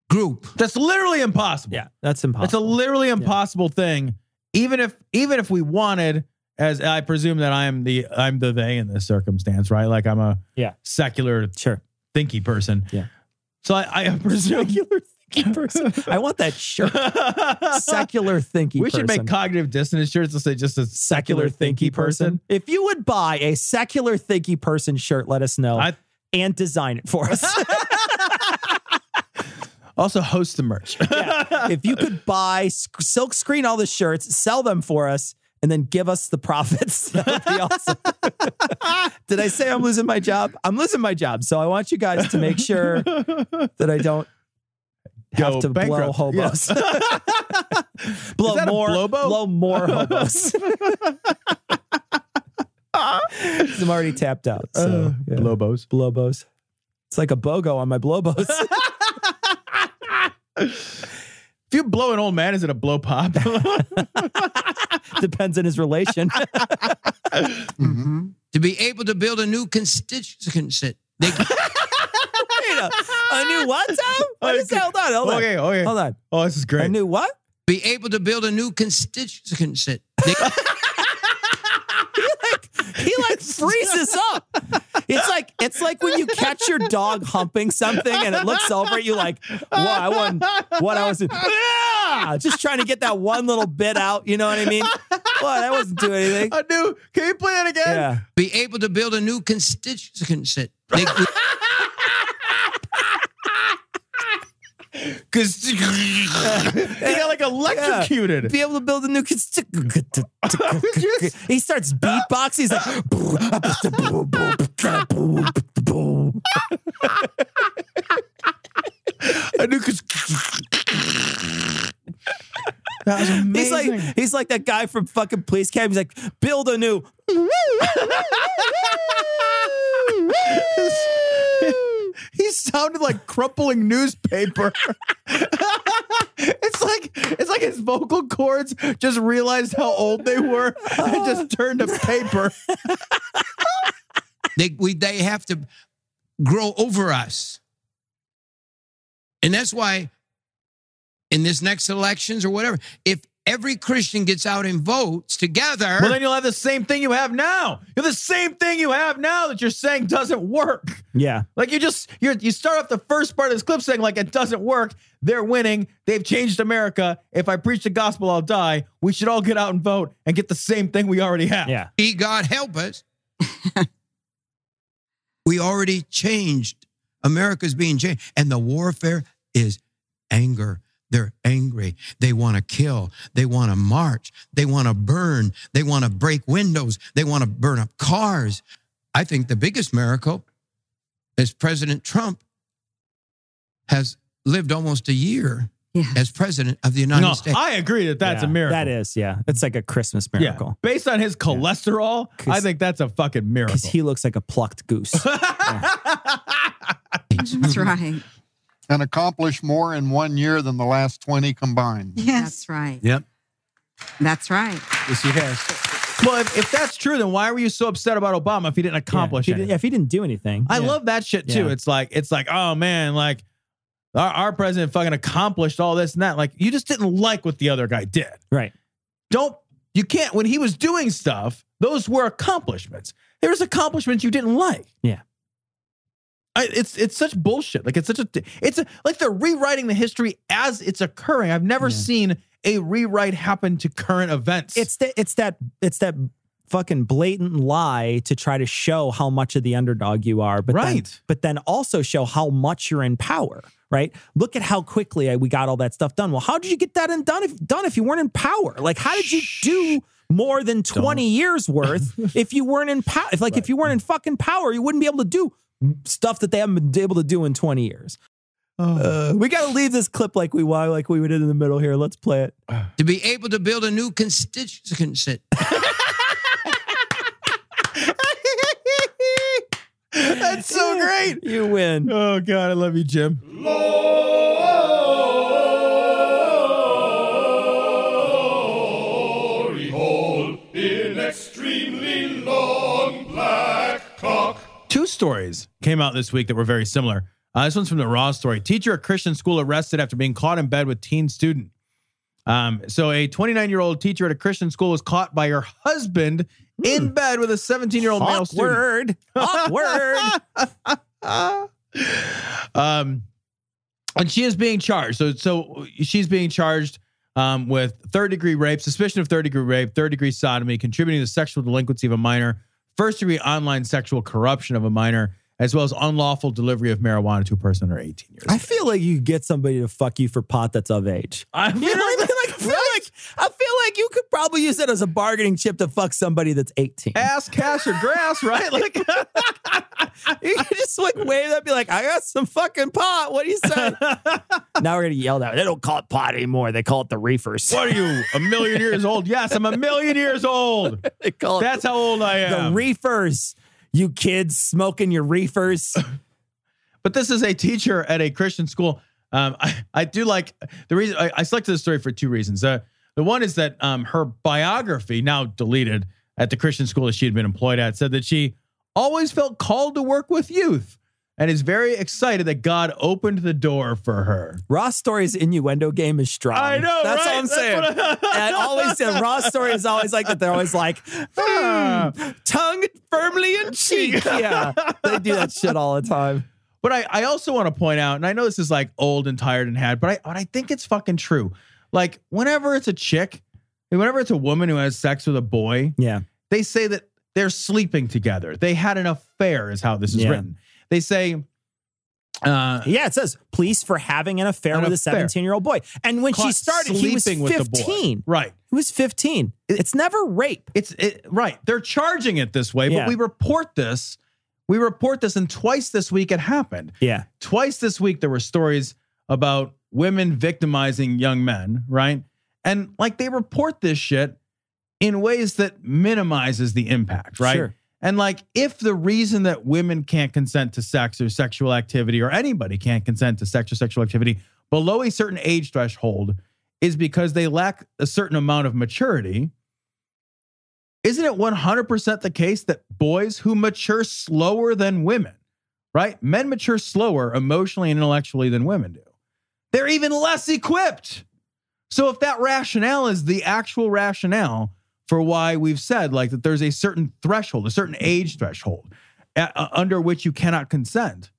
Speaker 8: group.
Speaker 5: that's literally impossible.
Speaker 6: yeah, that's impossible.
Speaker 5: It's a literally impossible thing. Even if even if we wanted, as I presume that I am the I'm the they in this circumstance, right? Like I'm a
Speaker 6: Yeah.
Speaker 5: secular
Speaker 6: sure.
Speaker 5: thinky person.
Speaker 6: Yeah.
Speaker 5: So I, I presume
Speaker 6: Secular thinking person. I want that shirt. Secular thinky
Speaker 5: we should make cognitive dissonance shirts that say just a secular, thinky person.
Speaker 6: If you would buy a secular thinky person shirt, let us know
Speaker 5: I-
Speaker 6: and design it for us.
Speaker 5: Also, host the merch.
Speaker 6: if you could buy silk screen all the shirts, sell them for us, and then give us the profits, that would be awesome. Did I say I'm losing my job? I'm losing my job. So I want you guys to make sure that I don't have
Speaker 5: Go
Speaker 6: to blow
Speaker 5: bankrupt.
Speaker 6: hobos. blow
Speaker 5: Is that a
Speaker 6: more, blow more hobos. I'm already tapped out. So uh, yeah.
Speaker 5: Lobos.
Speaker 6: blobos. It's like a bogo on my blobos.
Speaker 5: If you blow an old man, is it a blow pop?
Speaker 6: Depends on his relation. Mm-hmm.
Speaker 8: To be able to build a new constituency. They,
Speaker 6: Wait, a, a new what, Tom? What is that? Hold on, hold on.
Speaker 5: okay, okay.
Speaker 6: Hold on.
Speaker 5: Oh, this is great.
Speaker 6: A new what?
Speaker 8: be able to build a new constituency. They,
Speaker 6: He like freezes up. It's like it's like when you catch your dog humping something and it looks over at you like, wow, I wasn't what I was. Ah! Just trying to get that one little bit out. You know what I mean? What? I wasn't doing anything.
Speaker 5: I do. Can you play that again?
Speaker 6: Yeah.
Speaker 8: be able to build a new constituency.
Speaker 5: Because you got like electrocuted.
Speaker 6: Be able to build a new. he starts beatboxing. He's like.
Speaker 5: I knew because that was amazing.
Speaker 6: He's like he's like that guy from fucking Police Academy. He's like, build a new.
Speaker 5: he sounded like crumpling newspaper. it's like it's like his vocal cords just realized how old they were and just turned to paper.
Speaker 8: They, we, they have to grow over us. And that's why in this next elections or whatever, if every Christian gets out and votes together,
Speaker 5: Well, then you'll have the same thing you have now. You have the same thing you have now that you're saying doesn't work.
Speaker 6: Yeah.
Speaker 5: Like you just you you start off the first part of this clip saying like it doesn't work. They're winning. They've changed America. If I preach the gospel, I'll die. We should all get out and vote and get the same thing we already have.
Speaker 6: Yeah.
Speaker 8: He, God help us. we already changed. America's being changed. And the warfare is anger. They're angry. They want to kill. They want to march. They want to burn. They want to break windows. They want to burn up cars. I think the biggest miracle is President Trump has lived almost a year
Speaker 9: Yeah.
Speaker 8: as president of the United
Speaker 5: No,
Speaker 8: States.
Speaker 5: I agree that that's
Speaker 6: Yeah,
Speaker 5: a miracle.
Speaker 6: That is, yeah. It's like a Christmas
Speaker 5: Yeah.
Speaker 6: miracle.
Speaker 5: Based on his cholesterol, I think that's a fucking miracle.
Speaker 6: Because he looks like a plucked goose.
Speaker 9: That's right.
Speaker 10: and accomplish more in one year than the last 20 combined.
Speaker 9: Yes. That's right.
Speaker 8: Yep.
Speaker 9: That's right.
Speaker 6: yes, he has.
Speaker 5: well, if, if that's true, then why were you so upset about Obama if he didn't accomplish
Speaker 6: yeah, if he,
Speaker 5: anything?
Speaker 6: didn't, yeah, if he didn't do anything.
Speaker 5: I
Speaker 6: yeah.
Speaker 5: love that shit too.
Speaker 6: Yeah.
Speaker 5: It's like it's like oh man, like our, our president fucking accomplished all this and that. Like you just didn't like what the other guy did.
Speaker 6: Right.
Speaker 5: Don't you can't when he was doing stuff. Those were accomplishments. There was accomplishments you didn't like.
Speaker 6: Yeah.
Speaker 5: I, it's it's such bullshit. Like it's such a it's a, like they're rewriting the history as it's occurring. I've never
Speaker 6: Yeah.
Speaker 5: seen a rewrite happen to current events.
Speaker 6: It's that it's that it's that fucking blatant lie to try to show how much of the underdog you are, but then,
Speaker 5: Right.
Speaker 6: but then also show how much you're in power. Right. Look at how quickly we got all that stuff done. Well, how did you get that in done if done if you weren't in power? Like, how did you do more than twenty years worth if you weren't in power? If like if you weren't in fucking power, you wouldn't be able to do stuff that they haven't been able to do in twenty years. Uh, we got to leave this clip like we why like we did in the middle here. Let's play it.
Speaker 8: to be able to build a new constituency.
Speaker 5: That's so great.
Speaker 6: You win.
Speaker 5: Oh God, I love you, Jim. Glory hole in extremely long black cock. Two stories came out this week that were very similar. Uh, this one's from the Raw story. Teacher at Christian school arrested after being caught in bed with teen student. Um, so a 29 year old teacher at a Christian school was caught by her husband in bed with a 17 year old male student.
Speaker 6: Awkward. Awkward.
Speaker 5: um, and she is being charged. So, so she's being charged um, with third degree rape, suspicion of third degree rape, third degree sodomy, contributing to sexual delinquency of a minor, first degree online sexual corruption of a minor, as well as unlawful delivery of marijuana to a person under 18 years.
Speaker 6: I feel like you get somebody to fuck you for pot that's of age.
Speaker 5: I
Speaker 6: You know what I mean? Like, I feel like I feel like you could probably use that as a bargaining chip to fuck somebody that's 18.
Speaker 5: ass, cash, or grass, right? Like,
Speaker 6: You could just like wave that, be like, I got some fucking pot. What do you say? now we're gonna yell that. They don't call it pot anymore. They call it the reefers.
Speaker 5: what are you, a million years old? Yes, I'm a million years old.
Speaker 6: they call it
Speaker 5: That's how old I am.
Speaker 6: the reefers. You kids smoking your reefers.
Speaker 5: but this is a teacher at a Christian school. Um, I, I do like the reason I, I selected this story for two reasons. Uh, the one is that um, her biography, now deleted at the Christian school that she had been employed at, said that she always felt called to work with youth and is very excited that God opened the door for her.
Speaker 6: Raw Story's innuendo game is strong.
Speaker 5: I know,
Speaker 6: That's
Speaker 5: right?
Speaker 6: all I'm
Speaker 5: That's
Speaker 6: saying.
Speaker 5: I-
Speaker 6: and always said Raw Story is always like that. They're always like, hmm, tongue firmly in cheek. Yeah. They do that shit all the time.
Speaker 5: But I, I also want to point out, and I know this is like old and tired and had, but I, but I think it's fucking true. Like whenever it's a chick, whenever it's a woman who has sex with a boy,
Speaker 6: Yeah.
Speaker 5: they say that they're sleeping together. They had an affair, is how this is
Speaker 6: Yeah.
Speaker 5: written. They say, uh,
Speaker 6: Yeah, it says police for having an affair
Speaker 5: An
Speaker 6: with a 17 year old boy. And when she
Speaker 5: caught
Speaker 6: started, he was
Speaker 5: sleeping with the boy.
Speaker 6: 15.
Speaker 5: Right.
Speaker 6: He was 15. It's never rape.
Speaker 5: It's it, right. They're charging it this way,
Speaker 6: Yeah.
Speaker 5: but we report this. We report this, and twice this week it happened.
Speaker 6: Yeah.
Speaker 5: twice this week there were stories about women victimizing young men, right? And like they report this shit in ways that minimizes the impact, right?
Speaker 6: Sure.
Speaker 5: And like if the reason that women can't consent to sex or sexual activity or anybody can't consent to sex or sexual activity below a certain age threshold is because they lack a certain amount of maturity, isn't it 100% the case that boys who mature slower than women, right? Men mature slower emotionally and intellectually than women do. They're even less equipped. So if that rationale is the actual rationale for why we've said like that there's a certain threshold, a certain age threshold uh, uh, under which you cannot consent,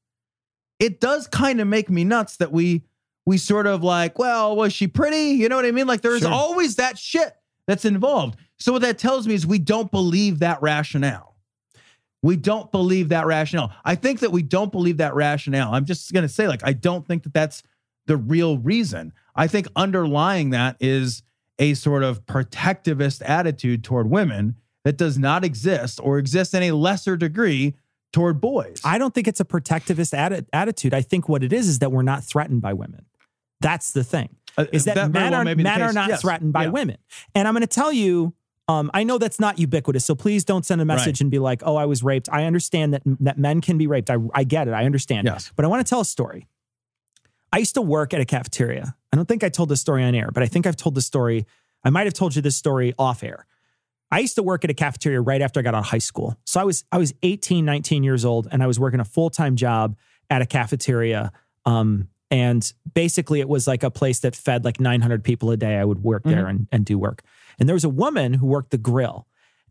Speaker 5: it does kind of make me nuts that we we sort of like, well, was she pretty? You know what I mean? Like there's
Speaker 6: Sure.
Speaker 5: always that shit that's involved. So what that tells me is we don't believe that rationale. We don't believe that rationale. I think that we don't believe that rationale. I'm just going to say, like, I don't think that that's the real reason. I think underlying that is a sort of protectivist attitude toward women that does not exist or exists in a lesser degree toward boys.
Speaker 6: I don't think it's a protectivist atti- attitude. I think what it is is that we're not threatened by women. That's the thing.
Speaker 5: Uh,
Speaker 6: Is that,
Speaker 5: very
Speaker 6: men
Speaker 5: well
Speaker 6: are
Speaker 5: may be the
Speaker 6: men are not
Speaker 5: Yes.
Speaker 6: threatened by
Speaker 5: Yeah.
Speaker 6: women. And I'm going to tell you um, I know that's not ubiquitous, so please don't send a message
Speaker 5: Right.
Speaker 6: and be like, "Oh, I was raped." I understand that that men can be raped. I, I get it. I understand.
Speaker 5: Yes.
Speaker 6: But I want to tell a story. I used to work at a cafeteria. I don't think I told this story on air, but I think I've told this story. I might have told you this story off air. I used to work at a cafeteria right after I got out of high school. So I was I was 18, 19 years old, and I was working a full-time job at a cafeteria. Um, and basically it was like a place that fed like 900 people a day. I would work there and, and do work. And there was a woman who worked the grill.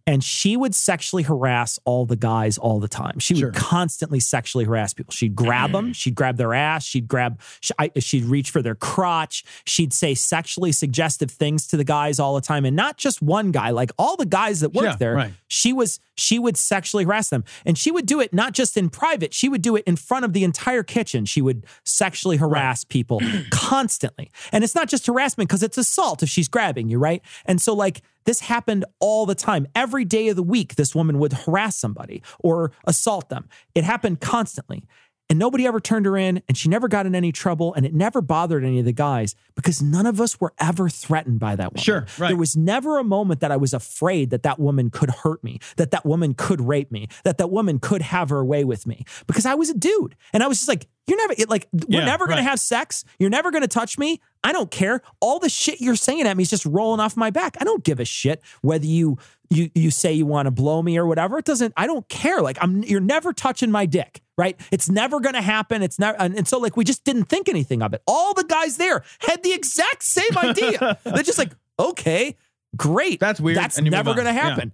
Speaker 6: And she would sexually harass all the guys all the time. She
Speaker 5: Sure.
Speaker 6: would constantly sexually harass people. She'd grab them. She'd grab their ass. She'd grab. She, I, she'd reach for their crotch. She'd say sexually suggestive things to the guys all the time, and not just one guy. Like all the guys that worked
Speaker 5: Yeah,
Speaker 6: there,
Speaker 5: right.
Speaker 6: she was she would sexually harass them, and she would do it not just in private. She would do it in front of the entire kitchen. She would sexually harass people constantly, and it's not just harassment because it's assault if she's grabbing you, right? And so like this happened all the time. Every day of the week, this woman would harass somebody or assault them. It happened constantly. And nobody ever turned her in, and she never got in any trouble, and it never bothered any of the guys because none of us were ever threatened by that woman.
Speaker 5: Sure, right.
Speaker 6: There was never a moment that I was afraid that that woman could hurt me, that that woman could rape me, that that woman could have her way with me because I was a dude. And I was just like, you're never, it, like, we're
Speaker 5: Yeah,
Speaker 6: never going
Speaker 5: right.
Speaker 6: to have sex. You're never going to touch me. I don't care. All the shit you're saying at me is just rolling off my back. I don't give a shit whether you you you say you want to blow me or whatever. It doesn't. I don't care. Like I'm. You're never touching my dick. Right? It's never going to happen. It's not And, and so like we just didn't think anything of it. All the guys there had the exact same idea. They're just like, okay. Great.
Speaker 5: That's weird,
Speaker 6: That's never going to happen.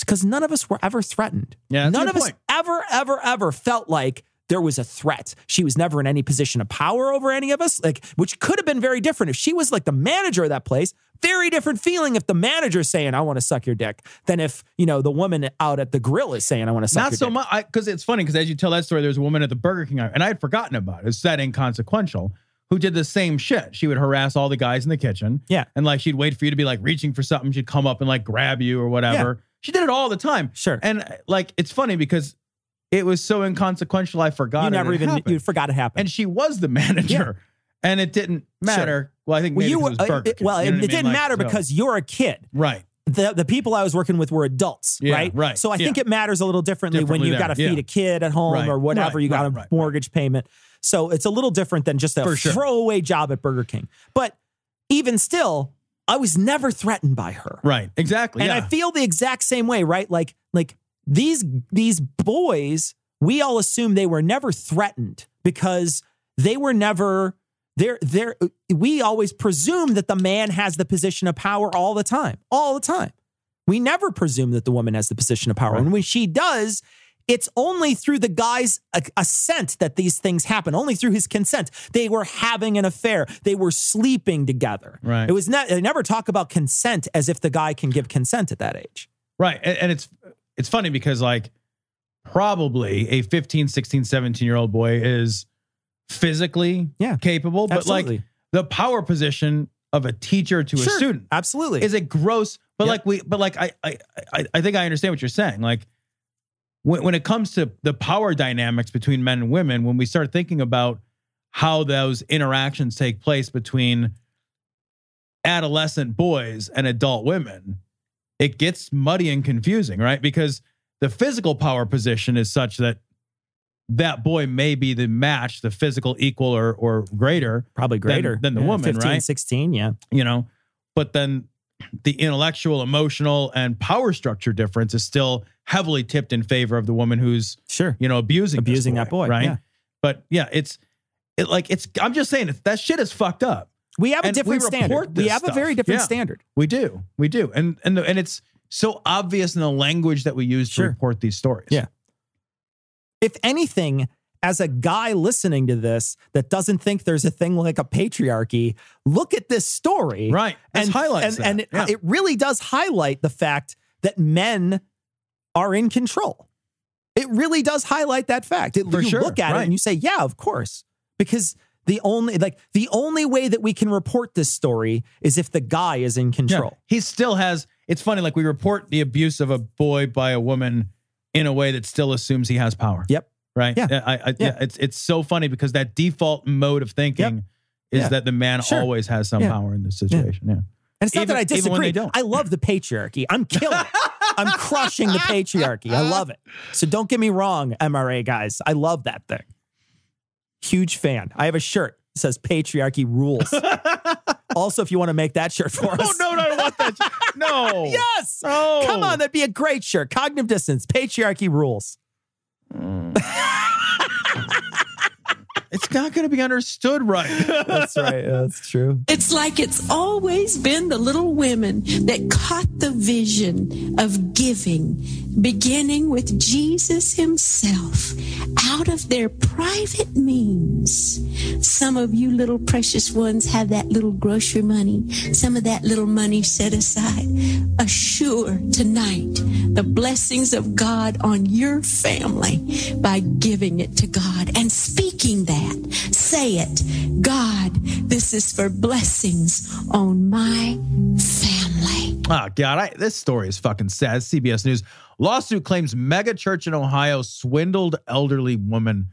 Speaker 6: Because none of us were ever threatened.
Speaker 5: Yeah,
Speaker 6: None of us ever, ever, ever felt like there was a threat. She was never in any position of power over any of us, like which could have been very different if she was like the manager of that place. Very different feeling if the manager's saying, "I want to suck your dick," than if you know the woman out at the grill is saying, "I want to suck
Speaker 5: Not
Speaker 6: your
Speaker 5: so
Speaker 6: dick."
Speaker 5: much because it's funny because as you tell that story, there's a woman at the Burger King, and I had forgotten about it. It's that inconsequential. Who did the same shit? She would harass all the guys in the kitchen.
Speaker 6: Yeah.
Speaker 5: and like she'd wait for you to be like reaching for something. She'd come up and like grab you or whatever. She did it all the time.
Speaker 6: Sure.
Speaker 5: And like it's funny because it was so inconsequential. I forgot.
Speaker 6: You never even
Speaker 5: happened.
Speaker 6: you forgot it happened.
Speaker 5: And she was the manager, yeah. and it didn't matter. Well, I think
Speaker 6: well, you were,
Speaker 5: it
Speaker 6: uh, it- well,
Speaker 5: you
Speaker 6: it,
Speaker 5: know I
Speaker 6: it
Speaker 5: mean?
Speaker 6: didn't
Speaker 5: Like,
Speaker 6: matter
Speaker 5: so-
Speaker 6: because you're a kid.
Speaker 5: right.
Speaker 6: the the people I was working with were adults,
Speaker 5: Yeah,
Speaker 6: right?
Speaker 5: right,
Speaker 6: So I think
Speaker 5: yeah.
Speaker 6: it matters a little differently, when
Speaker 5: Differently
Speaker 6: you got to feed a kid at home
Speaker 5: Right,
Speaker 6: or whatever.
Speaker 5: right,
Speaker 6: you got
Speaker 5: right,
Speaker 6: a mortgage payment. So it's a little different than just a
Speaker 5: For sure.
Speaker 6: throwaway job at Burger King. But even still, I was never threatened by her.
Speaker 5: Right. Exactly.
Speaker 6: And. I feel the exact same way, right? Like like these these boys, we all assume they were never threatened because they were never they're they're we always presume that the man has the position of power all the time. All the time. We never presume that the woman has the position of power.
Speaker 5: Right.
Speaker 6: And when she does, it's only through the guy's uh, assent that these things happen. Only through his consent. They were having an affair. They were sleeping together.
Speaker 5: Right.
Speaker 6: It was ne- they never talk about consent as if the guy can give consent at that age.
Speaker 5: Right. And, and it's it's funny because like probably a 15, 16, 17 year old boy is physically
Speaker 6: Yeah.
Speaker 5: capable, but
Speaker 6: Absolutely.
Speaker 5: like the power position of a teacher to a student
Speaker 6: Absolutely.
Speaker 5: is a gross but
Speaker 6: Yep.
Speaker 5: like we but like I, I I I think I understand what you're saying. Like when when it comes to the power dynamics between men and women, when we start thinking about how those interactions take place between adolescent boys and adult women, it gets muddy and confusing, right? Because the physical power position is such that that boy may be the match, the physical equal or or greater,
Speaker 6: Probably greater
Speaker 5: than the
Speaker 6: Yeah,
Speaker 5: woman,
Speaker 6: 15,
Speaker 5: right?
Speaker 6: 16, yeah.
Speaker 5: you know, but then the intellectual, emotional, and power structure difference is still heavily tipped in favor of the woman who's,
Speaker 6: Sure.
Speaker 5: you know, abusing
Speaker 6: Abusing that boy,
Speaker 5: right?
Speaker 6: yeah.
Speaker 5: But yeah, it's it like it's. I'm just saying that that shit is fucked up.
Speaker 6: We have a
Speaker 5: And
Speaker 6: different
Speaker 5: we
Speaker 6: standard. We have a very different
Speaker 5: Yeah.
Speaker 6: standard.
Speaker 5: We do, we do, and and the, and it's so obvious in the language that we use to report these stories.
Speaker 6: Yeah. If anything, as a guy listening to this that doesn't think there's a thing like a patriarchy, look at this story.
Speaker 5: Right. This
Speaker 6: and
Speaker 5: highlights
Speaker 6: and, and it,
Speaker 5: Yeah.
Speaker 6: it really does highlight the fact that men are in control. It really does highlight that fact. It, you
Speaker 5: sure,
Speaker 6: look at it and you say, yeah, of course. Because the only like the only way that we can report this story is if the guy is in
Speaker 5: Yeah.
Speaker 6: control.
Speaker 5: He still has. It's funny, like we report the abuse of a boy by a woman in a way that still assumes he has power.
Speaker 6: Yep.
Speaker 5: Right.
Speaker 6: Yeah.
Speaker 5: I, I, yeah.
Speaker 6: Yeah.
Speaker 5: It's it's so funny because that default mode of thinking is
Speaker 6: Yeah.
Speaker 5: that the man
Speaker 6: Sure.
Speaker 5: always has some
Speaker 6: Yeah.
Speaker 5: power in this situation. Yeah.
Speaker 6: And it's not
Speaker 5: Even-
Speaker 6: that I disagree.
Speaker 5: they don't.
Speaker 6: I love the patriarchy. I'm killing. I'm crushing the patriarchy. I love it. So don't get me wrong, MRA guys. I love that thing. Huge fan. I have a shirt that says patriarchy rules. also, if you want to make that shirt for oh, us.
Speaker 5: Oh no, no, I don't want that. No.
Speaker 6: Yes.
Speaker 5: Oh.
Speaker 6: Come on, that'd be a great shirt. Cognitive distance, patriarchy rules. Mm.
Speaker 5: It's not going to be understood right.
Speaker 6: That's right. That's true.
Speaker 11: It's like it's always been the little women that caught the vision of giving, beginning with Jesus himself out of their private means. Some of you little precious ones have that little grocery money, some of that little money set aside. Assure tonight the blessings of God on your family by giving it to God and speaking that. Say it. God, this is for blessings on my family.
Speaker 5: Oh God, I, this story is fucking sad. CBS News lawsuit claims mega church in Ohio swindled elderly woman.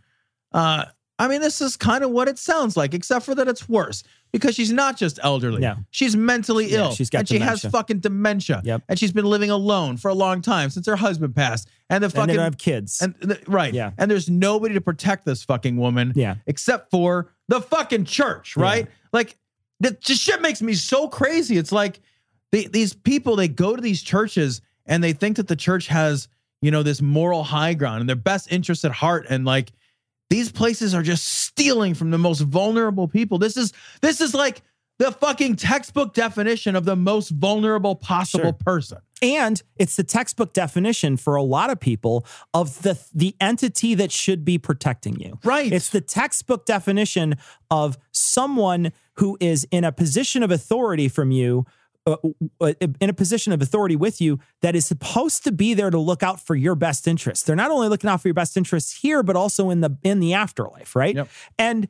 Speaker 5: Uh, I mean, this is kind of what it sounds like, except for that it's worse because she's not just elderly.
Speaker 6: Yeah.
Speaker 5: she's mentally
Speaker 6: Yeah,
Speaker 5: ill.
Speaker 6: she's got
Speaker 5: and she has fucking dementia.
Speaker 6: Yep.
Speaker 5: and she's been living alone for a long time since her husband passed. And the
Speaker 6: And
Speaker 5: fucking
Speaker 6: they don't have kids.
Speaker 5: and the, right,
Speaker 6: Yeah.
Speaker 5: And there's nobody to protect this fucking woman,
Speaker 6: Yeah.
Speaker 5: except for the fucking church, right? Like, the, just shit makes me so crazy. It's like they, these people they go to these churches and they think that the church has you know this moral high ground and their best interest at heart, and like these places are just stealing from the most vulnerable people. This is this is like the fucking textbook definition of the most vulnerable possible
Speaker 6: Sure.
Speaker 5: person.
Speaker 6: And it's the textbook definition for a lot of people of the the entity that should be protecting you.
Speaker 5: Right.
Speaker 6: It's the textbook definition of someone who is in a position of authority from you uh, uh, in a position of authority with you that is supposed to be there to look out for your best interests. They're not only looking out for your best interests here, but also in the in the afterlife, right?
Speaker 5: Yep.
Speaker 6: And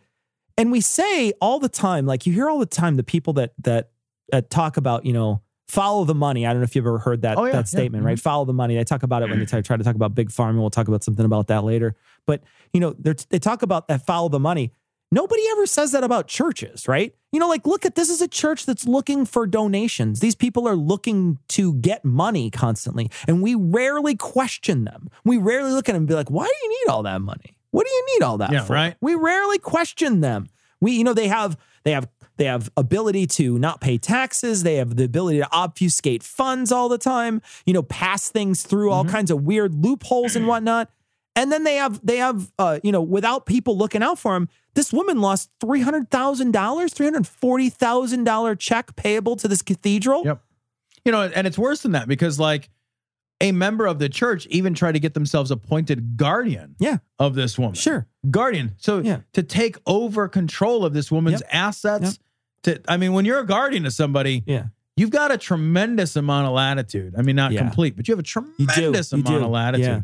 Speaker 6: and we say all the time, like you hear all the time, the people that that uh, talk about, you know, follow the money. I don't know if you've ever heard that
Speaker 5: Oh, yeah,
Speaker 6: that
Speaker 5: yeah.
Speaker 6: statement, right? Follow the money. They talk about it when they try try to talk about big pharma. and We'll talk about something about that later. But you know, they're, they talk about that follow the money. Nobody ever says that about churches, right? You know, like look at this is a church that's looking for donations. These people are looking to get money constantly, and we rarely question them. We rarely look at them and be like, "Why do you need all that money? What do you need all that
Speaker 5: Yeah,
Speaker 6: for?"
Speaker 5: right.
Speaker 6: We rarely question them. We, you know, they have they have they have ability to not pay taxes. They have the ability to obfuscate funds all the time. You know, pass things through all mm-hmm. kinds of weird loopholes and whatnot. And then they have they have uh, you know, without people looking out for them, this woman lost three hundred thousand dollars, three hundred forty thousand dollar check payable to this cathedral.
Speaker 5: Yep. You know, and it's worse than that because like a member of the church even tried to get themselves appointed guardian
Speaker 6: Yeah,
Speaker 5: of this woman.
Speaker 6: sure.
Speaker 5: Guardian. So
Speaker 6: Yeah.
Speaker 5: to take over control of this woman's
Speaker 6: Yep.
Speaker 5: assets. To I mean, when you're a guardian of somebody,
Speaker 6: Yeah.
Speaker 5: you've got a tremendous amount of latitude. I mean, not
Speaker 6: Yeah.
Speaker 5: complete, but you have a tremendous amount of latitude.
Speaker 6: Yeah.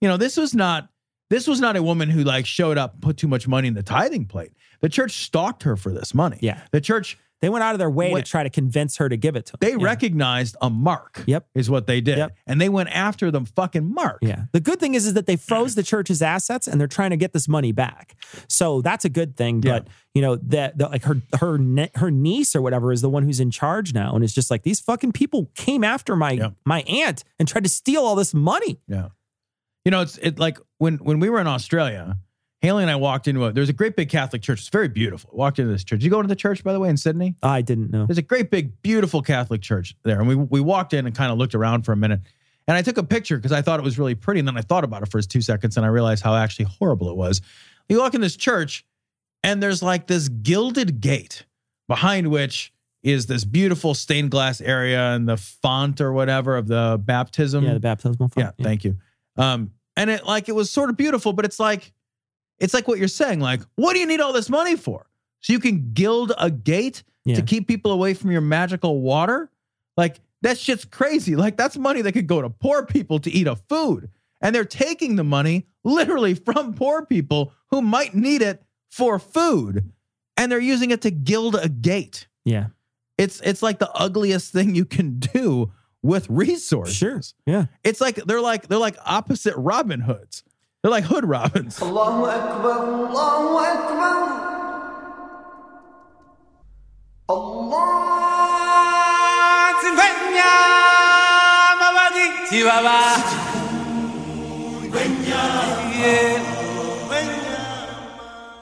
Speaker 5: You know, this was not this was not a woman who like showed up and put too much money in the tithing plate. The church stalked her for this money.
Speaker 6: Yeah.
Speaker 5: The church
Speaker 6: They went out of their way
Speaker 5: Wait.
Speaker 6: to try to convince her to give it to them.
Speaker 5: they
Speaker 6: Yeah.
Speaker 5: recognized a mark.
Speaker 6: Yep.
Speaker 5: Is what they did.
Speaker 6: Yep.
Speaker 5: And they went after the fucking mark.
Speaker 6: Yeah. The good thing is, is that they froze the church's assets and they're trying to get this money back. So that's a good thing.
Speaker 5: Yeah.
Speaker 6: But you know that like her her ne- her niece or whatever is the one who's in charge now, and it's just like these fucking people came after my
Speaker 5: Yeah.
Speaker 6: my aunt and tried to steal all this money.
Speaker 5: Yeah. You know, it's it like when when we were in Australia, Haley and I walked into a there's a great big Catholic church. It's very beautiful. Walked into this church. Did you go into the church, by the way, in Sydney?
Speaker 6: I didn't know.
Speaker 5: There's a great big, beautiful Catholic church there. And we we walked in and kind of looked around for a minute. And I took a picture because I thought it was really pretty. And then I thought about it for two seconds and I realized how actually horrible it was. You walk in this church and there's like this gilded gate behind which is this beautiful stained glass area and the font or whatever of the baptism.
Speaker 6: Yeah, the baptismal. font.
Speaker 5: Yeah, thank you. Um, and it like it was sort of beautiful, but it's like it's like what you're saying. Like, what do you need all this money for? So you can gild a gate
Speaker 6: Yeah.
Speaker 5: to keep people away from your magical water? Like that shit's crazy. Like that's money that could go to poor people to eat a food. And they're taking the money literally from poor people who might need it for food. And they're using it to gild a gate.
Speaker 6: Yeah.
Speaker 5: It's it's like the ugliest thing you can do with resources.
Speaker 6: Sure. Yeah.
Speaker 5: It's like they're like they're like opposite Robin Hoods. They're like hood robins.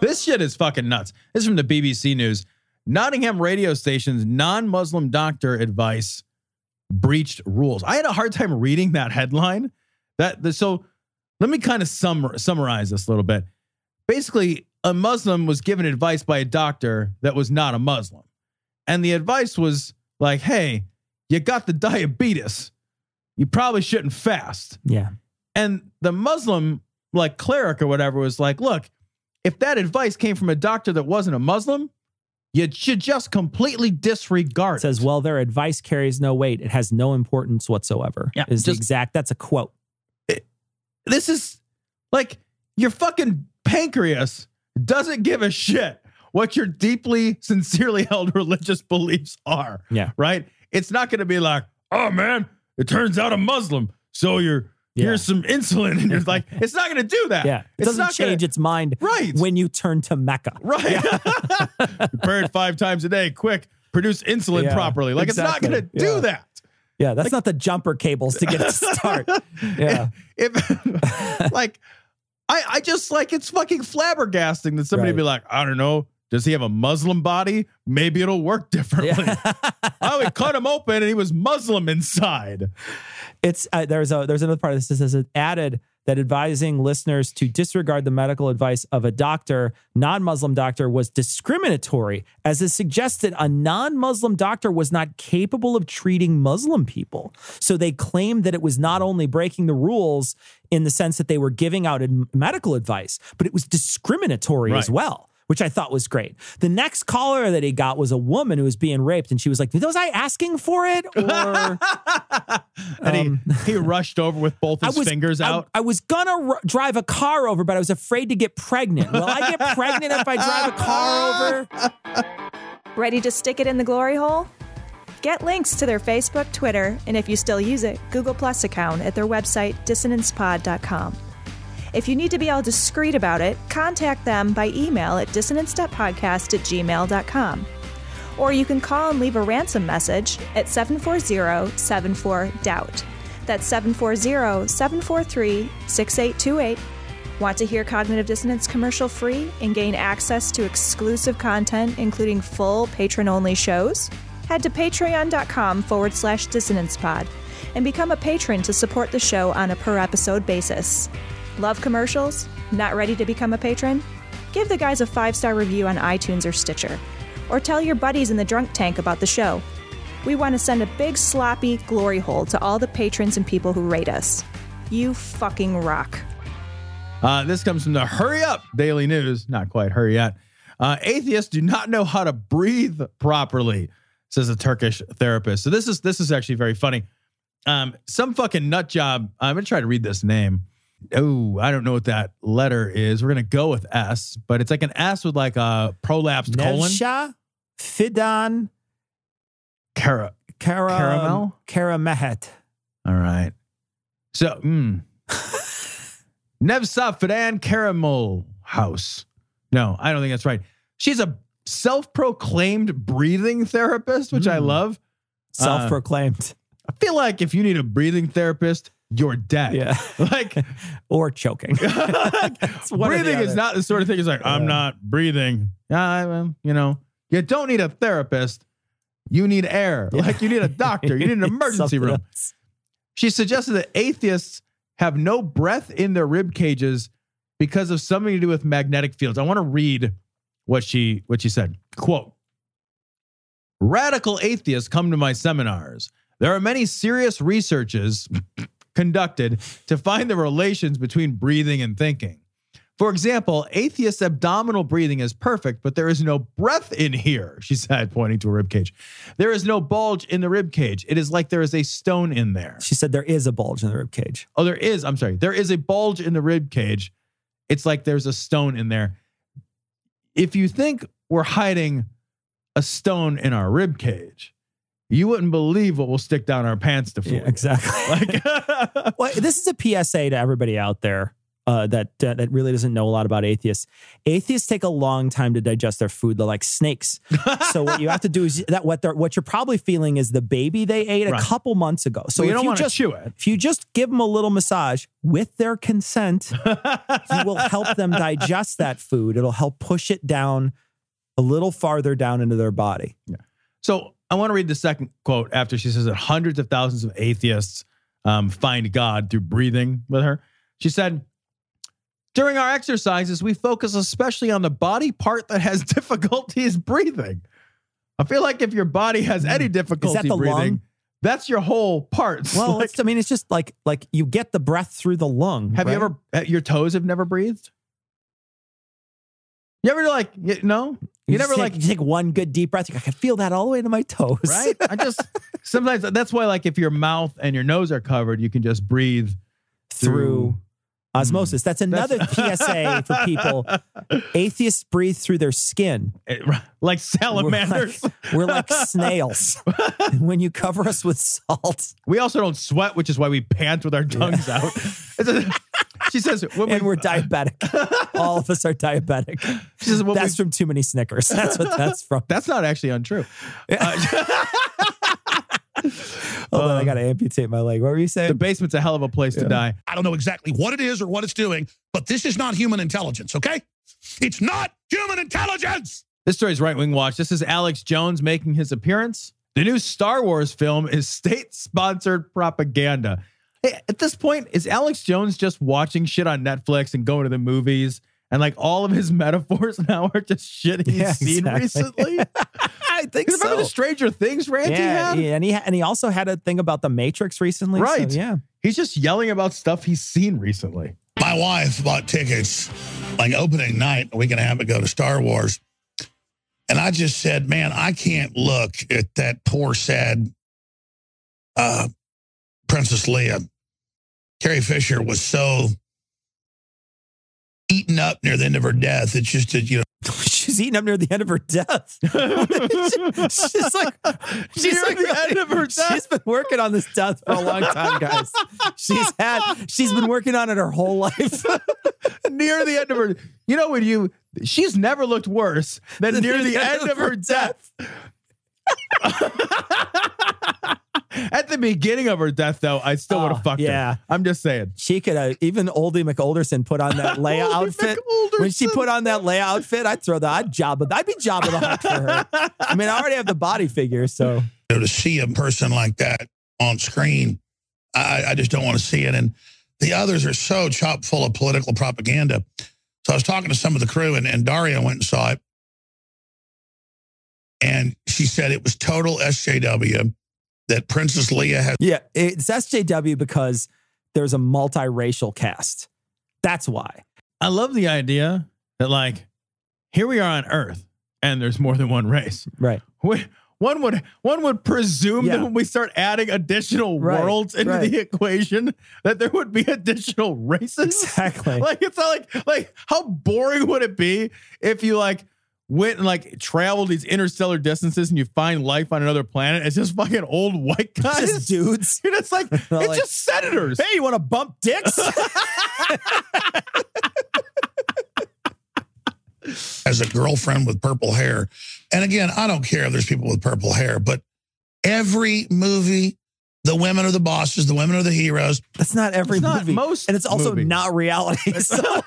Speaker 5: This shit is fucking nuts. This is from the BBC News. Nottingham radio station's non-Muslim doctor advice breached rules. I had a hard time reading that headline. That so let me kind of sum, summarize this a little bit. Basically, a Muslim was given advice by a doctor that was not a Muslim. And the advice was like, hey, you got the diabetes. You probably shouldn't fast.
Speaker 6: Yeah.
Speaker 5: And the Muslim, like cleric or whatever, was like, look, if that advice came from a doctor that wasn't a Muslim, you should just completely disregard
Speaker 6: It says, well, their advice carries no weight. It has no importance whatsoever.
Speaker 5: Yeah,
Speaker 6: Is the
Speaker 5: just-
Speaker 6: exact, that's a quote.
Speaker 5: this is like your fucking pancreas doesn't give a shit what your deeply sincerely held religious beliefs are
Speaker 6: Yeah.
Speaker 5: right it's not going to be like oh man it turns out i'm muslim so you're
Speaker 6: Yeah.
Speaker 5: here's some insulin and you're like it's not going to do that
Speaker 6: Yeah. It
Speaker 5: it's
Speaker 6: doesn't
Speaker 5: not
Speaker 6: change
Speaker 5: gonna,
Speaker 6: its mind
Speaker 5: Right.
Speaker 6: when you turn to Mecca.
Speaker 5: right prepare it five times a day quick produce insulin
Speaker 6: Yeah,
Speaker 5: properly like
Speaker 6: exactly.
Speaker 5: it's not going to do
Speaker 6: Yeah.
Speaker 5: that
Speaker 6: Yeah. That's not the jumper cables to get it to start. Yeah.
Speaker 5: if like I I just like it's fucking flabbergasting that somebody
Speaker 6: Right.
Speaker 5: be like, I don't know, does he have a Muslim body? Maybe it'll work differently.
Speaker 6: Yeah.
Speaker 5: oh, we cut him open and he was Muslim inside.
Speaker 6: It's uh, there's a there's another part of this that says it added that advising listeners to disregard the medical advice of a doctor, non Muslim doctor, was discriminatory, as it suggested a non Muslim doctor was not capable of treating Muslim people. So they claimed that it was not only breaking the rules in the sense that they were giving out medical advice, but it was discriminatory as well. Which I thought was great. The next caller that he got was a woman who was being raped, and she was like, "Was I asking for it?" Or
Speaker 5: and he, he rushed over with both his
Speaker 6: Um, was
Speaker 5: fingers
Speaker 6: I-
Speaker 5: out.
Speaker 6: I, was gonna r- drive a car over, but I was afraid to get pregnant. Will I get pregnant if I drive a car over?
Speaker 1: Ready to stick it in the glory hole? Get links to their Facebook, Twitter, and if you still use it, Google Plus account at their website, dissonancepod.com. If you need to be all discreet about it, contact them by email at dissonance.podcast at gmail.com. Or you can call and leave a ransom message at 740 74 Doubt. That's 740 743 6828. Want to hear Cognitive Dissonance commercial free and gain access to exclusive content, including full patron only shows? Head to patreon.com forward slash dissonance pod and become a patron to support the show on a per episode basis. Love commercials? Not ready to become a patron? Give the guys a five star review on iTunes or Stitcher. Or tell your buddies in the drunk tank about the show. We want to send a big sloppy glory hole to all the patrons and people who rate us. You fucking rock.
Speaker 5: Uh, this comes from the Hurry Up Daily News. Not quite hurry yet. Uh, atheists do not know how to breathe properly, says a Turkish therapist. So this is this is actually very funny. Um, some fucking nut job. I'm gonna try to read this name. Oh, I don't know what that letter is. We're gonna go with S, but it's like an S with like a prolapsed colon.
Speaker 6: Nevsha Fidan
Speaker 5: Cara.
Speaker 6: Kara,
Speaker 5: Caramel?
Speaker 6: Karamehet.
Speaker 5: All right. So, mm. Nevsa Fidan Caramel House. No, I don't think that's right. She's a self-proclaimed breathing therapist, which I
Speaker 6: Mm.
Speaker 5: love.
Speaker 6: Self proclaimed.
Speaker 5: I feel like if you need a breathing therapist, you're dead.
Speaker 6: yeah.
Speaker 5: Like
Speaker 6: or choking. It's one or the
Speaker 5: breathing is not the sort of thing. It's like I'm not breathing. Yeah, I, you know, you don't need a therapist. You need air.
Speaker 6: Yeah.
Speaker 5: Like you need a doctor. You need an emergency room.
Speaker 6: else.
Speaker 5: She suggested that atheists have no breath in their rib cages because of something to do with magnetic fields. I want to read what she what she said. Quote: Radical atheists come to my seminars. There are many serious researches conducted to find the relations between breathing and thinking. For example, atheist abdominal breathing is perfect, but there is no breath in here, she said, pointing to a rib cage. There is no bulge in the rib cage. It is like there is a stone in there.
Speaker 6: She said there is a bulge in the rib cage.
Speaker 5: Oh, there is. I'm sorry. There is a bulge in the rib cage. It's like there's a stone in there. If you think we're hiding a stone in our rib cage, you wouldn't believe what we'll stick down our pants to fool.
Speaker 6: Yeah, exactly.
Speaker 5: Like,
Speaker 6: well, this is a PSA to everybody out there uh, that uh, that really doesn't know a lot about atheists. Atheists take a long time to digest their food. They're like snakes. so what you have to do is that what they're what you're probably feeling is the baby they ate a couple months ago. So
Speaker 5: Well, you
Speaker 6: if
Speaker 5: don't
Speaker 6: you just
Speaker 5: chew it.
Speaker 6: if you just give them a little massage with their consent, you will help them digest that food. It'll help push it down a little farther down into their body. Yeah.
Speaker 5: So I want to read the second quote after she says that hundreds of thousands of atheists um, find God through breathing with her. She said, During our exercises, we focus especially on the body part that has difficulties breathing. I feel like if your body has any difficulty
Speaker 6: Hmm. the
Speaker 5: breathing,
Speaker 6: lung?
Speaker 5: that's your whole part.
Speaker 6: Well,
Speaker 5: Like,
Speaker 6: it's, I mean, it's just like like you get the breath through the lung.
Speaker 5: have you ever, uh, your toes have never breathed? You ever like, you, no? You,
Speaker 6: just
Speaker 5: never
Speaker 6: take,
Speaker 5: like,
Speaker 6: you take one good deep breath. I can feel that all the way to my toes.
Speaker 5: right? I just sometimes that's why like if your mouth and your nose are covered, you can just breathe
Speaker 6: through osmosis. Hmm. That's another PSA for people. Atheists breathe through their skin.
Speaker 5: Eh, it- like salamanders.
Speaker 6: We're like, we're like snails. when you cover us with salt,
Speaker 5: we also don't sweat, which is why we pant with our tongues out. She says when
Speaker 6: and
Speaker 5: we,
Speaker 6: we're diabetic. all of us are diabetic.
Speaker 5: she says when we-
Speaker 6: That's from too many Snickers. That's what that's from.
Speaker 5: that's not actually untrue.
Speaker 6: Uh, Hold on, I um, got to amputate my leg. What were you saying?
Speaker 5: The basement's a hell of a place to die.
Speaker 12: I don't know exactly what it is or what it's doing, but this is not human intelligence, okay? It's not human intelligence.
Speaker 5: This story's right wing watch. This is Alex Jones making his appearance. The new Star Wars film is state sponsored propaganda. Hey, at this point, is Alex Jones just watching shit on Netflix and going to the movies? And like all of his metaphors now are just shit he's
Speaker 6: Yeah,
Speaker 5: seen
Speaker 6: exactly.
Speaker 5: recently.
Speaker 6: I think
Speaker 5: Remember
Speaker 6: so.
Speaker 5: the Stranger Things rant he
Speaker 6: yeah,
Speaker 5: had?
Speaker 6: yeah, and he and he also had a thing about the Matrix recently. so
Speaker 5: Right.
Speaker 6: yeah.
Speaker 5: He's just yelling about stuff he's seen recently.
Speaker 12: My wife bought tickets like opening night a week and a half ago to Star Wars. And I just said, man, I can't look at that poor, sad uh, Princess Leia. Carrie Fisher was so eaten up near the end of her death. It's just, that, you know,
Speaker 6: She's eating up near the end of her death. she's like, she's
Speaker 5: Near
Speaker 6: like
Speaker 5: the end of her death.
Speaker 6: She's been working on this death for a long time, guys. She's had, she's been working on it her whole life.
Speaker 5: near the end of her. You know when you she's never looked worse than near the end of her death. At the beginning of her death, though, I still would
Speaker 6: Oh,
Speaker 5: have fucked
Speaker 6: yeah.
Speaker 5: her. I'm just saying.
Speaker 6: She could have even Oldie McOlderson put on that Leia
Speaker 5: Oldie
Speaker 6: outfit. When she put on that Leia outfit, I'd throw that. I'd job it. I'd be jobbing the hunt for her. I mean, I already have the body figure, so
Speaker 12: you know, to see a person like that on screen, I, I just don't want to see it. And the others are so chock full of political propaganda. So I was talking to some of the crew, and, and Daria went and saw it. And she said it was total SJW, that Princess Leia has
Speaker 6: yeah, it's SJW because there's a multiracial cast. That's why.
Speaker 5: I love the idea that like here we are on Earth and there's more than one race.
Speaker 6: Right.
Speaker 5: We, one would one would presume
Speaker 6: Yeah.
Speaker 5: that when we start adding additional
Speaker 6: Right,
Speaker 5: worlds into
Speaker 6: right.
Speaker 5: the equation, that there would be additional races.
Speaker 6: Exactly.
Speaker 5: like it's not like like how boring would it be if you like went and like traveled these interstellar distances and you find life on another planet? It's just fucking old white guys.
Speaker 6: Just dudes.
Speaker 5: You're just like it's
Speaker 6: Like,
Speaker 5: just senators.
Speaker 6: Hey, you want to bump dicks?
Speaker 12: as a girlfriend with purple hair. And again, I don't care if there's people with purple hair, but every movie, the women are the bosses, the women are the heroes.
Speaker 6: That's not every
Speaker 5: It's not
Speaker 6: movie.
Speaker 5: most
Speaker 6: and it's also
Speaker 5: movies.
Speaker 6: not reality. So, like,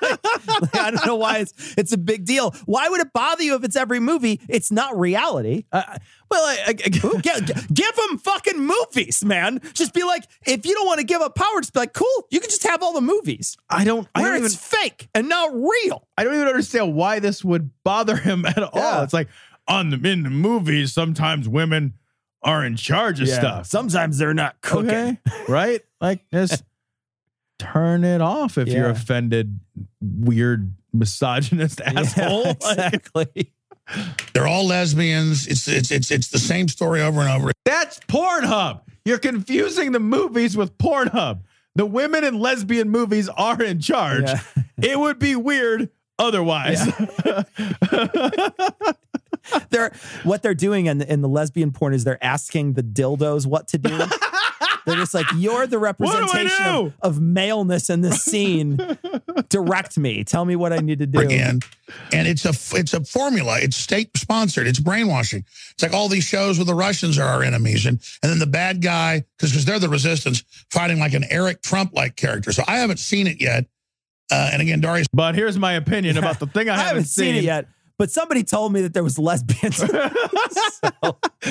Speaker 6: like, I don't know why it's it's a big deal. Why would it bother you if it's every movie? It's not reality.
Speaker 5: Uh, well, I, I, I-
Speaker 6: Who gi- gi- give them fucking movies, man. Just be like, if you don't want to give up power, just be like, cool. You can just have all the movies
Speaker 5: I don't. I
Speaker 6: where
Speaker 5: don't
Speaker 6: it's
Speaker 5: even.
Speaker 6: fake and not real.
Speaker 5: I don't even understand why this would bother him at all. It's like on the in the movies, sometimes women are in charge of stuff.
Speaker 6: Sometimes they're not cooking.
Speaker 5: Okay, right? Like just turn it off if you're offended, weird misogynist asshole.
Speaker 6: Yeah, exactly.
Speaker 12: They're all lesbians. It's it's it's it's the same story over and over.
Speaker 5: that's Pornhub. You're confusing the movies with Pornhub. The women in lesbian movies are in charge.
Speaker 6: Yeah.
Speaker 5: It would be weird otherwise.
Speaker 6: they're what they're doing in the, in the lesbian porn is they're asking the dildos what to do. they're just like, you're the representation of,
Speaker 5: do?
Speaker 6: of maleness in this scene. Direct me. Tell me what I need to do.
Speaker 12: Again, and it's a it's a formula. It's state sponsored. It's brainwashing. It's like all these shows where the Russians are our enemies, and and then the bad guy because because they're the resistance fighting like an Eric Trump like character. So I haven't seen it yet. Uh, and again, Darius
Speaker 5: but here's my opinion about the thing I,
Speaker 6: I haven't seen it yet, but somebody told me that there was lesbians. so,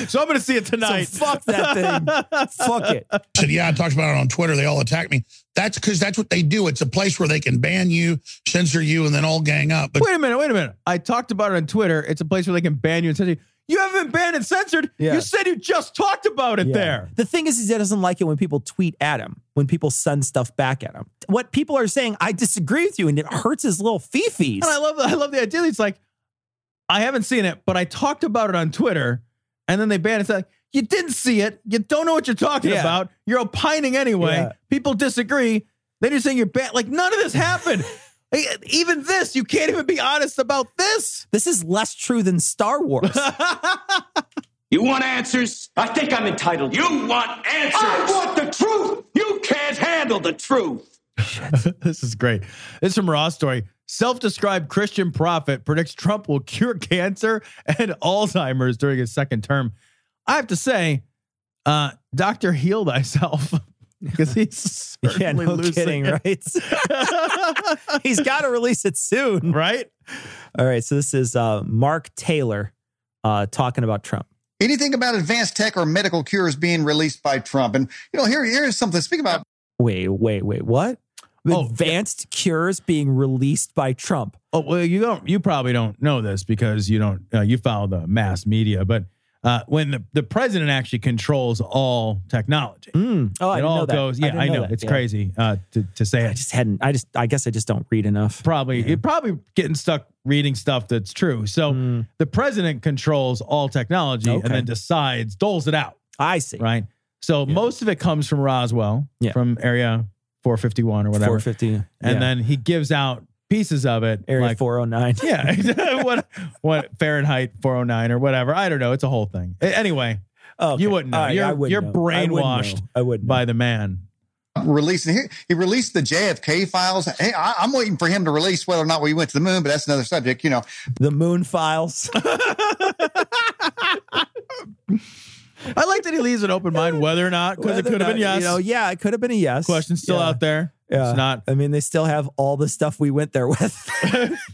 Speaker 5: So I'm going to see it tonight.
Speaker 6: so fuck that thing. fuck it.
Speaker 12: said, "Yeah, I talked about it on Twitter. They all attacked me. That's because that's what they do. It's a place where they can ban you, censor you, and then all gang up. But
Speaker 5: Wait a minute, wait a minute. I talked about it on Twitter. It's a place where they can ban you and censor you. You haven't been banned and censored.
Speaker 6: Yeah.
Speaker 5: You said you just talked about it
Speaker 6: Yeah.
Speaker 5: there.
Speaker 6: The thing is, is he doesn't like it when people tweet at him, when people send stuff back at him. What people are saying, I disagree with you, and it hurts his little fifis.
Speaker 5: And I love I love the idea. It's like, I haven't seen it, but I talked about it on Twitter, and then they banned it. It's like, you didn't see it. You don't know what you're talking
Speaker 6: Yeah.
Speaker 5: about. You're opining anyway.
Speaker 6: Yeah.
Speaker 5: People disagree. Then you're saying you're banned. Like none of this happened. Even this, you can't even be honest about this.
Speaker 6: This is less true than Star Wars.
Speaker 13: You want answers? I think I'm entitled. You want answers? I want the truth. You can't handle the truth.
Speaker 5: this is great. This is from Raw Story. Self-described Christian prophet predicts Trump will cure cancer and Alzheimer's during his second term. I have to say, uh, Doctor, heal thyself because he's
Speaker 6: yeah, no
Speaker 5: losing
Speaker 6: kidding,
Speaker 5: it.
Speaker 6: right? He's got to release it soon.
Speaker 5: right?
Speaker 6: All right, so this is uh, Mark Taylor uh, talking about Trump.
Speaker 14: Anything about advanced tech or medical cures being released by Trump. And, you know, here, here's something. Speak about
Speaker 6: Wait, wait, wait. What?
Speaker 5: Oh,
Speaker 6: Advanced cures being released by Trump.
Speaker 5: Oh well, you don't. You probably don't know this because you don't. Uh, you follow the mass media, but uh, when the, the president actually controls all technology,
Speaker 6: Mm. Oh, I
Speaker 5: it all
Speaker 6: know that.
Speaker 5: goes.
Speaker 6: I
Speaker 5: Yeah,
Speaker 6: didn't
Speaker 5: I
Speaker 6: know
Speaker 5: know, it's
Speaker 6: Yeah.
Speaker 5: crazy uh, to to say
Speaker 6: I
Speaker 5: it.
Speaker 6: just hadn't. I just. I guess I just don't read enough.
Speaker 5: Probably you're probably getting stuck reading stuff that's true. So the president controls all technology
Speaker 6: Mm. Okay.
Speaker 5: and then decides doles it out.
Speaker 6: I see.
Speaker 5: Right. So most of it comes from Roswell,
Speaker 6: Yeah.
Speaker 5: from Area 451 or whatever,
Speaker 6: 450.
Speaker 5: and
Speaker 6: yeah.
Speaker 5: then he gives out pieces of it,
Speaker 6: Area
Speaker 5: like
Speaker 6: 409.
Speaker 5: Yeah. what what Fahrenheit 409 or whatever. I don't know. It's a whole thing. Anyway,
Speaker 6: Okay.
Speaker 5: you wouldn't know.
Speaker 6: All right,
Speaker 5: you're
Speaker 6: I wouldn't
Speaker 5: you're
Speaker 6: know. I wouldn't
Speaker 5: brainwashed.
Speaker 6: I wouldn't.
Speaker 5: by the man.
Speaker 14: releasing he, he released the JFK files. Hey, I, I'm waiting for him to release whether or not we went to the moon, but that's another subject. You know,
Speaker 6: the moon files.
Speaker 5: I like that he leaves an open mind whether or not, because it could have been yes.
Speaker 6: You know, yeah, it could have been a yes.
Speaker 5: Question's still
Speaker 6: Yeah.
Speaker 5: out there.
Speaker 6: Yeah.
Speaker 5: It's not.
Speaker 6: I mean, they still have all the stuff we went there with.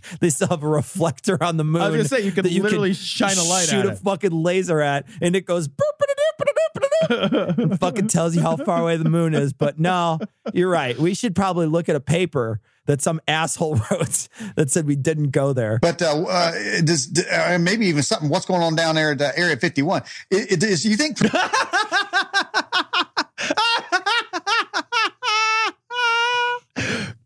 Speaker 6: they still have a reflector on the moon.
Speaker 5: I was gonna say, you could
Speaker 6: that
Speaker 5: literally shine a light
Speaker 6: shoot a
Speaker 5: it.
Speaker 6: fucking laser at, and it goes and fucking tells you how far away the moon is. But no, you're right. We should probably look at a paper that some asshole wrote that said we didn't go there.
Speaker 14: but uh, uh, does uh, maybe even something? What's going on down there at uh, Area 51? It, it is you think?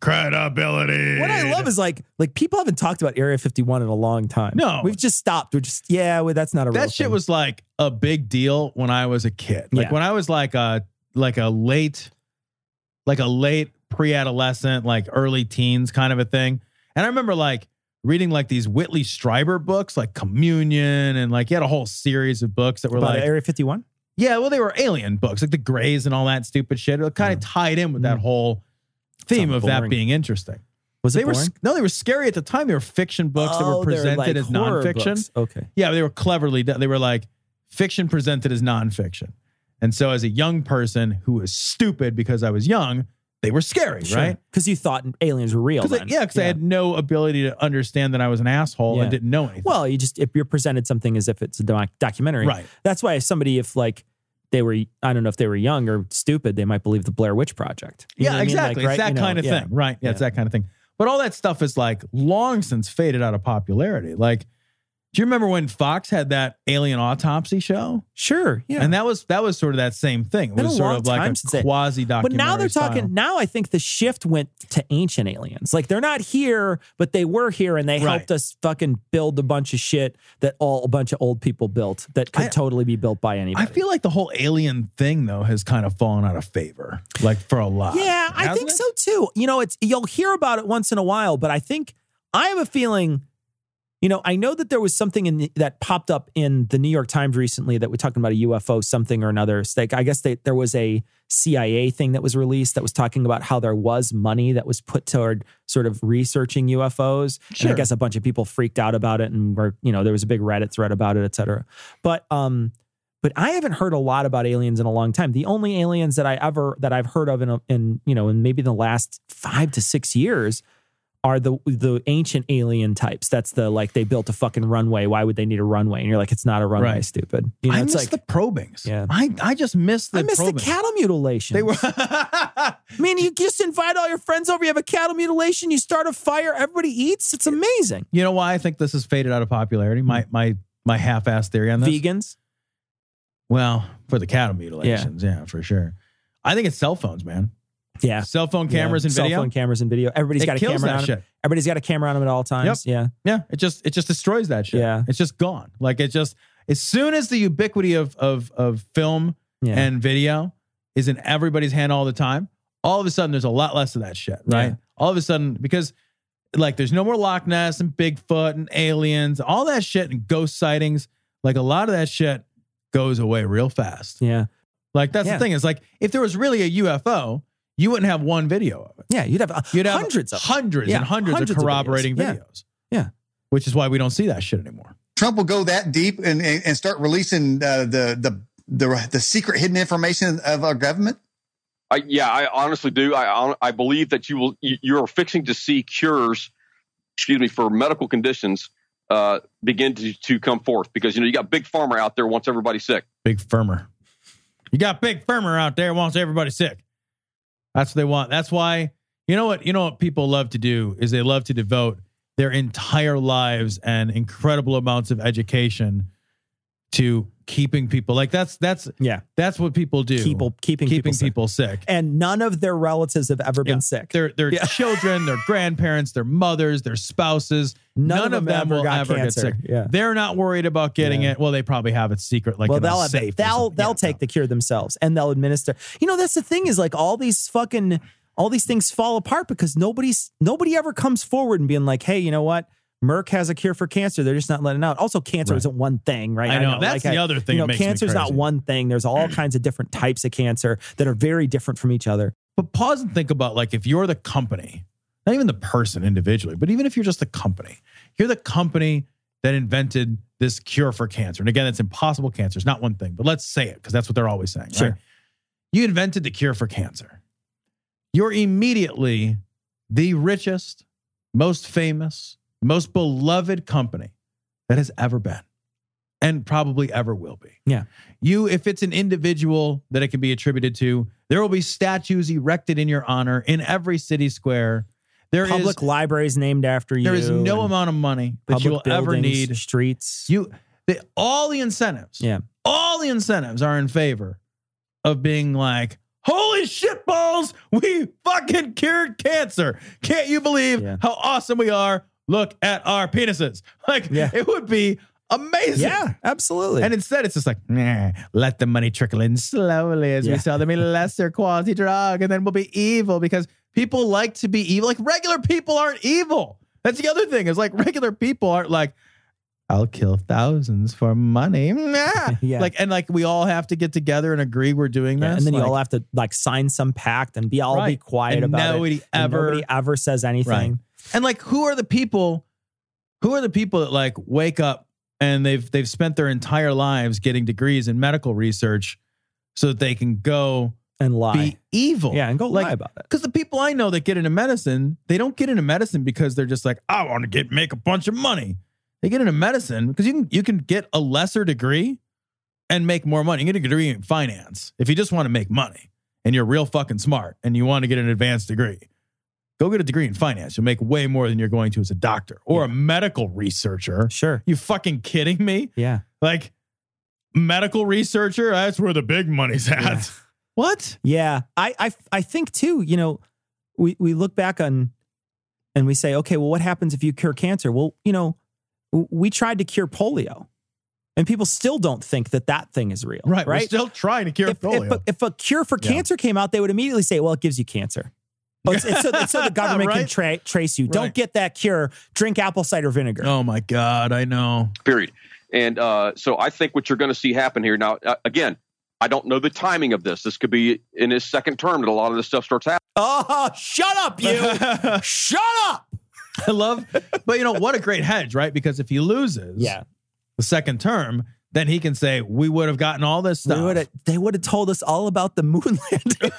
Speaker 5: Credibility.
Speaker 6: What I love is like like people haven't talked about Area 51 in a long time.
Speaker 5: No.
Speaker 6: we've just stopped. We're just yeah, well, that's not a real
Speaker 5: that shit
Speaker 6: thing.
Speaker 5: was like a big deal when I was a kid. Like
Speaker 6: Yeah.
Speaker 5: when I was like a like a late, like a late pre-adolescent, like early teens kind of a thing. And I remember like reading like these Whitley Strieber books, like Communion, and like he had a whole series of books that were
Speaker 6: about
Speaker 5: like
Speaker 6: Area 51.
Speaker 5: Yeah, well, they were alien books, like the Greys and all that stupid shit. It kind of mm. tied in with that mm. whole theme of that being interesting.
Speaker 6: Was it
Speaker 5: they were no, they were scary at the time. They were fiction books that
Speaker 6: Oh,
Speaker 5: were presented
Speaker 6: like
Speaker 5: as nonfiction.
Speaker 6: books. Okay.
Speaker 5: Yeah, they were cleverly done. They were like fiction presented as nonfiction. And so, as a young person who was stupid because I was young, they were scary, right?
Speaker 6: Because you thought aliens were real.
Speaker 5: 'Cause I-
Speaker 6: then.
Speaker 5: yeah, because I had no ability to understand that I was an asshole
Speaker 6: Yeah.
Speaker 5: and didn't know anything.
Speaker 6: Well, you just if you're presented something as if it's a doc- documentary,
Speaker 5: Right.
Speaker 6: That's why if somebody if like they were I don't know if they were young or stupid, they might believe the Blair Witch Project. You know
Speaker 5: yeah,
Speaker 6: what I mean? Like,
Speaker 5: exactly.
Speaker 6: right?
Speaker 5: It's that
Speaker 6: You know,
Speaker 5: kind of
Speaker 6: yeah.
Speaker 5: thing, right? Yeah, it's that kind of thing. But all that stuff is like long since faded out of popularity. Like, do you remember when Fox had that alien autopsy show?
Speaker 6: Sure, yeah.
Speaker 5: And that was that was sort of that same thing. It was sort of like a
Speaker 6: quasi
Speaker 5: quasi
Speaker 6: But now they're talking. Now I think the shift went to ancient aliens. Like they're not here, but they were here, and they
Speaker 5: Right.
Speaker 6: helped us fucking build a bunch of shit that all a bunch of old people built that could totally be built by anybody.
Speaker 5: I feel like the whole alien thing though has kind of fallen out of favor, like for a lot.
Speaker 6: Yeah, I think
Speaker 5: it?
Speaker 6: so too. You know, it's you'll hear about it once in a while, but I think I have a feeling. You know, I know that there was something in the, that popped up in the New York Times recently that we're talking about a UFO something or another. Like I guess they, there was a CIA thing that was released that was talking about how there was money that was put toward sort of researching UFOs, and I guess a bunch of people freaked out about it, and were you know there was a big Reddit thread about it, et cetera. But um, but I haven't heard a lot about aliens in a long time. The only aliens that I ever that I've heard of in a, in you know in maybe the last five to six years are the the ancient alien types. That's the like they built a fucking runway. Why would they need a runway? And you're like, it's not a runway,
Speaker 5: Right.
Speaker 6: stupid. You know,
Speaker 5: I
Speaker 6: it's
Speaker 5: miss
Speaker 6: like
Speaker 5: the probings.
Speaker 6: Yeah.
Speaker 5: I, I just miss the
Speaker 6: I miss the cattle mutilation.
Speaker 5: They were
Speaker 6: I mean, you just invite all your friends over. You have a cattle mutilation. You start a fire. Everybody eats. It's amazing.
Speaker 5: You know why I think this has faded out of popularity? My hmm. my my half-ass theory on this.
Speaker 6: Vegans.
Speaker 5: Well, for the cattle mutilations, yeah, for sure. I think it's cell phones, man.
Speaker 6: Yeah.
Speaker 5: Cell phone cameras
Speaker 6: Yeah.
Speaker 5: and video.
Speaker 6: Cell phone cameras and video. Everybody's
Speaker 5: It
Speaker 6: got a camera on
Speaker 5: shit.
Speaker 6: them. Everybody's got a camera on them at all times. Yeah.
Speaker 5: Yeah, it just it just destroys that shit.
Speaker 6: Yeah.
Speaker 5: it's just gone. Like it just as soon as the ubiquity of of of film
Speaker 6: Yeah.
Speaker 5: and video is in everybody's hand all the time, all of a sudden there's a lot less of that shit, right?
Speaker 6: Yeah.
Speaker 5: All of a sudden because like there's no more Loch Ness and Bigfoot and aliens, all that shit and ghost sightings. Like a lot of that shit goes away real fast.
Speaker 6: Yeah.
Speaker 5: Like that's
Speaker 6: Yeah.
Speaker 5: the thing is like if there was really a UFO, you wouldn't have one video of it.
Speaker 6: Yeah. You'd have, uh,
Speaker 5: You'd have
Speaker 6: hundreds of
Speaker 5: hundreds
Speaker 6: Yeah,
Speaker 5: and hundreds,
Speaker 6: hundreds
Speaker 5: of
Speaker 6: of videos.
Speaker 5: corroborating
Speaker 6: Yeah.
Speaker 5: videos.
Speaker 6: Yeah.
Speaker 5: Which is why we don't see that shit anymore.
Speaker 14: Trump will go that deep and, and, and start releasing uh, the, the the the secret hidden information of our government?
Speaker 15: I, yeah, I honestly do. I I believe that you will. You, you're fixing to see cures, excuse me, for medical conditions uh, begin to, to come forth because you know you got big farmer out there wants everybody sick.
Speaker 5: Big firmer. You got big firmer out there wants everybody sick. That's what they want. That's why you know what you know what people love to do is they love to devote their entire lives and incredible amounts of education to keeping people like that's that's
Speaker 6: yeah
Speaker 5: that's what people do.
Speaker 6: People keeping
Speaker 5: keeping
Speaker 6: people
Speaker 5: people
Speaker 6: sick.
Speaker 5: sick.
Speaker 6: And none of their relatives have ever been sick.
Speaker 5: Their their
Speaker 6: Yeah.
Speaker 5: children, their grandparents, their mothers, their spouses.
Speaker 6: None
Speaker 5: None,
Speaker 6: of them
Speaker 5: them will ever
Speaker 6: cancer.
Speaker 5: get sick.
Speaker 6: Yeah.
Speaker 5: They're not worried about getting
Speaker 6: Yeah.
Speaker 5: it. Well, they probably have it secret, like
Speaker 6: well, they'll have
Speaker 5: safe.
Speaker 6: it. They'll they'll take the cure themselves and they'll administer. You know, that's the thing is like all these fucking all these things fall apart because nobody's nobody ever comes forward and being like, hey, you know what? Merck has a cure for cancer. They're just not letting out. Also, cancer
Speaker 5: Right.
Speaker 6: isn't one thing, right?
Speaker 5: I know. That's the other thing
Speaker 6: You know, cancer's not one thing. There's all kinds of different types of cancer that are very different from each other.
Speaker 5: But pause and think about like if you're the company, not even the person individually, but even if you're just the company, you're the company that invented this cure for cancer. And again, it's impossible cancer. It's not one thing, but let's say it because that's what they're always saying.
Speaker 6: Sure.
Speaker 5: Right? You invented the cure for cancer. You're immediately the richest, most famous, most beloved company that has ever been and probably ever will be.
Speaker 6: Yeah.
Speaker 5: You, if it's an individual that it can be attributed to, there will be statues erected in your honor in every city square. There is
Speaker 6: Public libraries named after you.
Speaker 5: there is no amount of money that you will ever need.
Speaker 6: Streets.
Speaker 5: You, the, all the incentives,
Speaker 6: Yeah.
Speaker 5: all the incentives are in favor of being like, holy shit balls, we fucking cured cancer. Can't you believe
Speaker 6: Yeah.
Speaker 5: how awesome we are? Look at our penises. Like,
Speaker 6: Yeah.
Speaker 5: it would be amazing.
Speaker 6: Yeah, absolutely.
Speaker 5: And instead, it's just like, nah, let the money trickle in slowly as
Speaker 6: Yeah.
Speaker 5: we sell them a lesser quality drug, and then we'll be evil because people like to be evil. Like regular people aren't evil. That's the other thing. Is like regular people aren't like, I'll kill thousands for money. Nah.
Speaker 6: Yeah.
Speaker 5: Like and like we all have to get together and agree we're doing
Speaker 6: Yeah,
Speaker 5: this.
Speaker 6: and then you all have to like sign some pact and be all be quiet
Speaker 5: And
Speaker 6: about
Speaker 5: nobody
Speaker 6: it. and nobody ever says anything.
Speaker 5: And like, who are the people? Who are the people that like wake up and they've they've spent their entire lives getting degrees in medical research so that they can go
Speaker 6: And lie.
Speaker 5: be evil?
Speaker 6: yeah, and go
Speaker 5: like,
Speaker 6: lie about it.
Speaker 5: Because the people I know that get into medicine, they don't get into medicine because they're just like, I want to get make a bunch of money. They get into medicine because you can you can get a lesser degree and make more money. You can get a degree in finance if you just want to make money and you're real fucking smart and you want to get an advanced degree. Go get a degree in finance. You'll make way more than you're going to as a doctor or a medical researcher.
Speaker 6: Sure.
Speaker 5: You fucking kidding me?
Speaker 6: Yeah.
Speaker 5: Like medical researcher, that's where the big money's at.
Speaker 6: Yeah.
Speaker 5: What?
Speaker 6: Yeah. I, I I think too, you know, we, we look back on and we say, okay, well, what happens if you cure cancer? Well, you know, we tried to cure polio. And people still don't think that that thing is real.
Speaker 5: Right.
Speaker 6: Right.
Speaker 5: We're still trying to cure
Speaker 6: if,
Speaker 5: polio.
Speaker 6: If, a, if a cure for
Speaker 5: Yeah.
Speaker 6: cancer came out, they would immediately say, well, it gives you cancer. Oh, it's, it's so, it's so the government can tra- trace you. Don't get that cure. Drink apple cider vinegar.
Speaker 5: Oh my God, I know.
Speaker 15: period. And uh, so I think what you're going to see happen here now, uh, again, I don't know the timing of this. This could be in his second term that a lot of this stuff starts happening.
Speaker 6: Oh, shut up, you. shut up.
Speaker 5: I love, but you know what a great hedge, right? Because if he loses,
Speaker 6: Yeah.
Speaker 5: the second term, then he can say we would have gotten all this stuff.
Speaker 6: would have they would have told us all about the moon landing.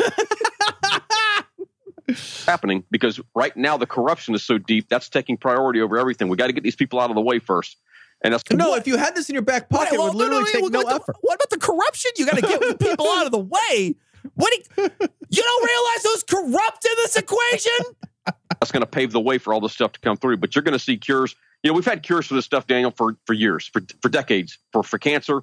Speaker 15: Happening because right now the corruption is so deep that's taking priority over everything. We got to get these people out of the way first. And that's
Speaker 5: no, if you had this in your back pocket, it
Speaker 6: Well,
Speaker 5: would literally
Speaker 6: no,
Speaker 5: take
Speaker 6: what
Speaker 5: no
Speaker 6: the-
Speaker 5: effort.
Speaker 6: What about the corruption? You got to get people out of the way. What? Do you, you don't realize who's corrupt in this equation?
Speaker 15: that's going to pave the way for all this stuff to come through. But you're going to see cures. You know, we've had cures for this stuff, Daniel, for for years, for for decades, for for cancer.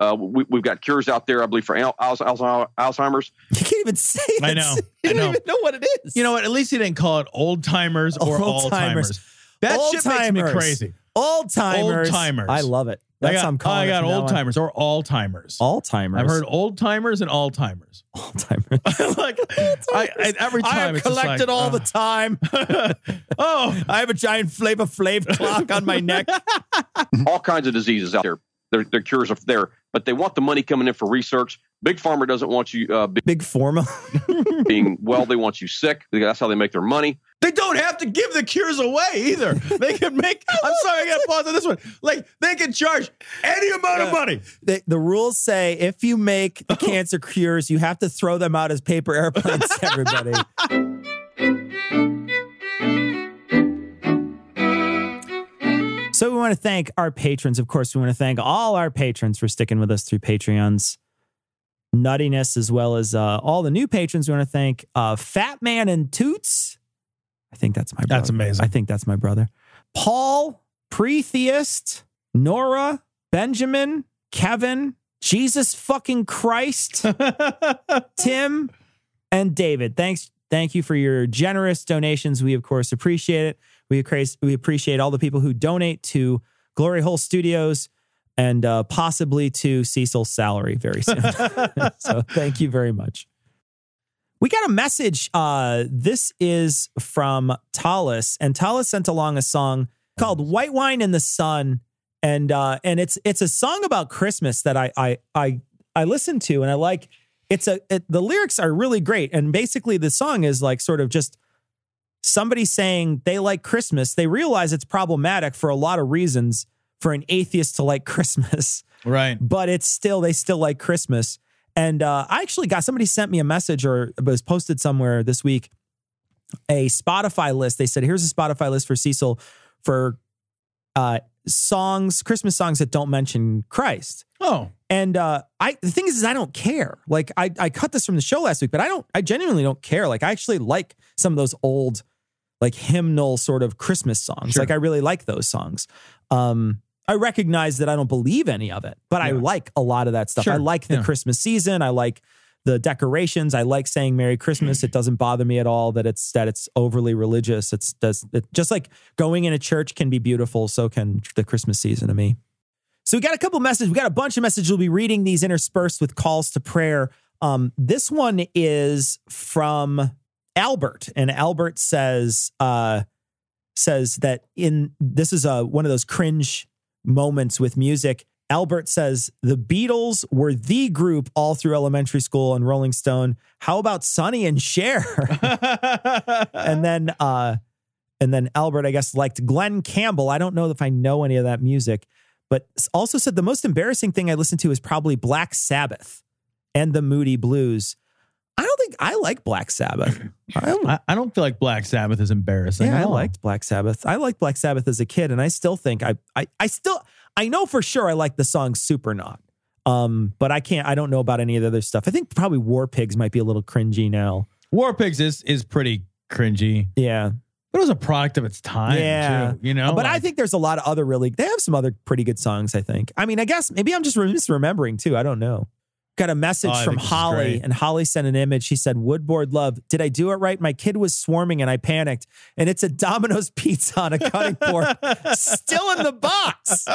Speaker 15: Uh, we, we've got cures out there, I believe, for al- Alzheimer's. Alzheimer's.
Speaker 6: You can't even say it.
Speaker 5: I know.
Speaker 6: You
Speaker 5: I
Speaker 6: don't
Speaker 5: know.
Speaker 6: even know what it is.
Speaker 5: You know what? At least he didn't call it old timers or
Speaker 6: Old-timers.
Speaker 5: Alzheimer's. That shit makes me crazy.
Speaker 6: Old timers.
Speaker 5: Old-timers.
Speaker 6: I love it.
Speaker 5: I
Speaker 6: That's
Speaker 5: got,
Speaker 6: I'm calling
Speaker 5: I got
Speaker 6: from
Speaker 5: old timers or all timers.
Speaker 6: All timers.
Speaker 5: I've heard old timers and all timers.
Speaker 6: all timers.
Speaker 5: like I, I, every time
Speaker 6: I have
Speaker 5: it's
Speaker 6: collected
Speaker 5: like,
Speaker 6: all
Speaker 5: uh,
Speaker 6: the time.
Speaker 5: oh,
Speaker 6: I have a giant Flavor Flav clock on my neck.
Speaker 15: all kinds of diseases out there. Their, their cures are there, but they want the money coming in for research. Big pharma doesn't want you uh, be-
Speaker 6: Big Forma.
Speaker 15: being well. They want you sick. That's how they make their money.
Speaker 5: They don't have to give the cures away either. They can make. I'm sorry, I got to pause on this one. Like they can charge any amount of money.
Speaker 6: The, the rules say if you make the cancer cures, you have to throw them out as paper airplanes everybody. So we want to thank our patrons. Of course, we want to thank all our patrons for sticking with us through Patreons. nuttiness, as well as uh, all the new patrons. We want to thank uh, Fat Man and Toots. I think that's my brother.
Speaker 5: That's amazing.
Speaker 6: I think that's my brother. Paul, Pretheist, Nora, Benjamin, Kevin, Jesus fucking Christ, Tim, and David. Thanks. Thank you for your generous donations. We, of course, appreciate it. We, we appreciate all the people who donate to Glory Hole Studios and uh, possibly to Cecil's salary very soon. so thank you very much. We got a message. Uh, this is from Tallis, and Tallis sent along a song called "White Wine in the Sun," and uh, and it's it's a song about Christmas that I I I I listened to, and I like. It's a it, the lyrics are really great, and basically the song is like sort of just somebody saying they like Christmas. They realize it's problematic for a lot of reasons for an atheist to like Christmas,
Speaker 5: right?
Speaker 6: But it's still they still like Christmas. And uh, I actually got somebody sent me a message or it was posted somewhere this week a Spotify list. They said, here's a Spotify list for Cecil for uh, songs, Christmas songs that don't mention Christ.
Speaker 5: Oh.
Speaker 6: And uh, I the thing is, is I don't care. Like I I cut this from the show last week, but I don't I genuinely don't care. Like I actually like some of those old like hymnal sort of Christmas songs.
Speaker 5: Sure.
Speaker 6: Like I really like those songs. Um I recognize that I don't believe any of it, but I like a lot of that stuff.
Speaker 5: Sure.
Speaker 6: I like the
Speaker 5: Yeah.
Speaker 6: Christmas season. I like the decorations. I like saying Merry Christmas. It doesn't bother me at all that it's that it's overly religious. It's does it, just like going in a church can be beautiful. So can the Christmas season to me. So we got a couple messages. We got a bunch of messages. We'll be reading these interspersed with calls to prayer. Um, this one is from Albert, and Albert says uh, says that in this is a one of those cringe moments with music. Albert says the Beatles were the group all through elementary school and Rolling Stone. How about Sonny and Cher? and then uh and then Albert, I guess, liked Glen Campbell. I don't know if I know any of that music, but also said the most embarrassing thing I listened to is probably Black Sabbath and the Moody Blues. I don't think I like Black Sabbath.
Speaker 5: I, I don't feel like Black Sabbath is embarrassing.
Speaker 6: Yeah, I liked Black Sabbath. I liked Black Sabbath as a kid, and I still think I, I, I still, I know for sure I like the song Supernaut. Um, but I can't. I don't know about any of the other stuff. I think probably War Pigs might be a little cringy now.
Speaker 5: War Pigs is is pretty cringy.
Speaker 6: Yeah.
Speaker 5: But it was a product of its time,
Speaker 6: yeah,
Speaker 5: too. You know?
Speaker 6: But I think there's a lot of other really. They have some other pretty good songs. I think. I mean, I guess maybe I'm just misremembering too. I don't know. Got a message
Speaker 5: Oh,
Speaker 6: from
Speaker 5: think this is
Speaker 6: Holly, and Holly sent an image. She said, "Woodboard love. Did I do it right? My kid was swarming, and I panicked. And it's a Domino's pizza on a cutting board, still in the box.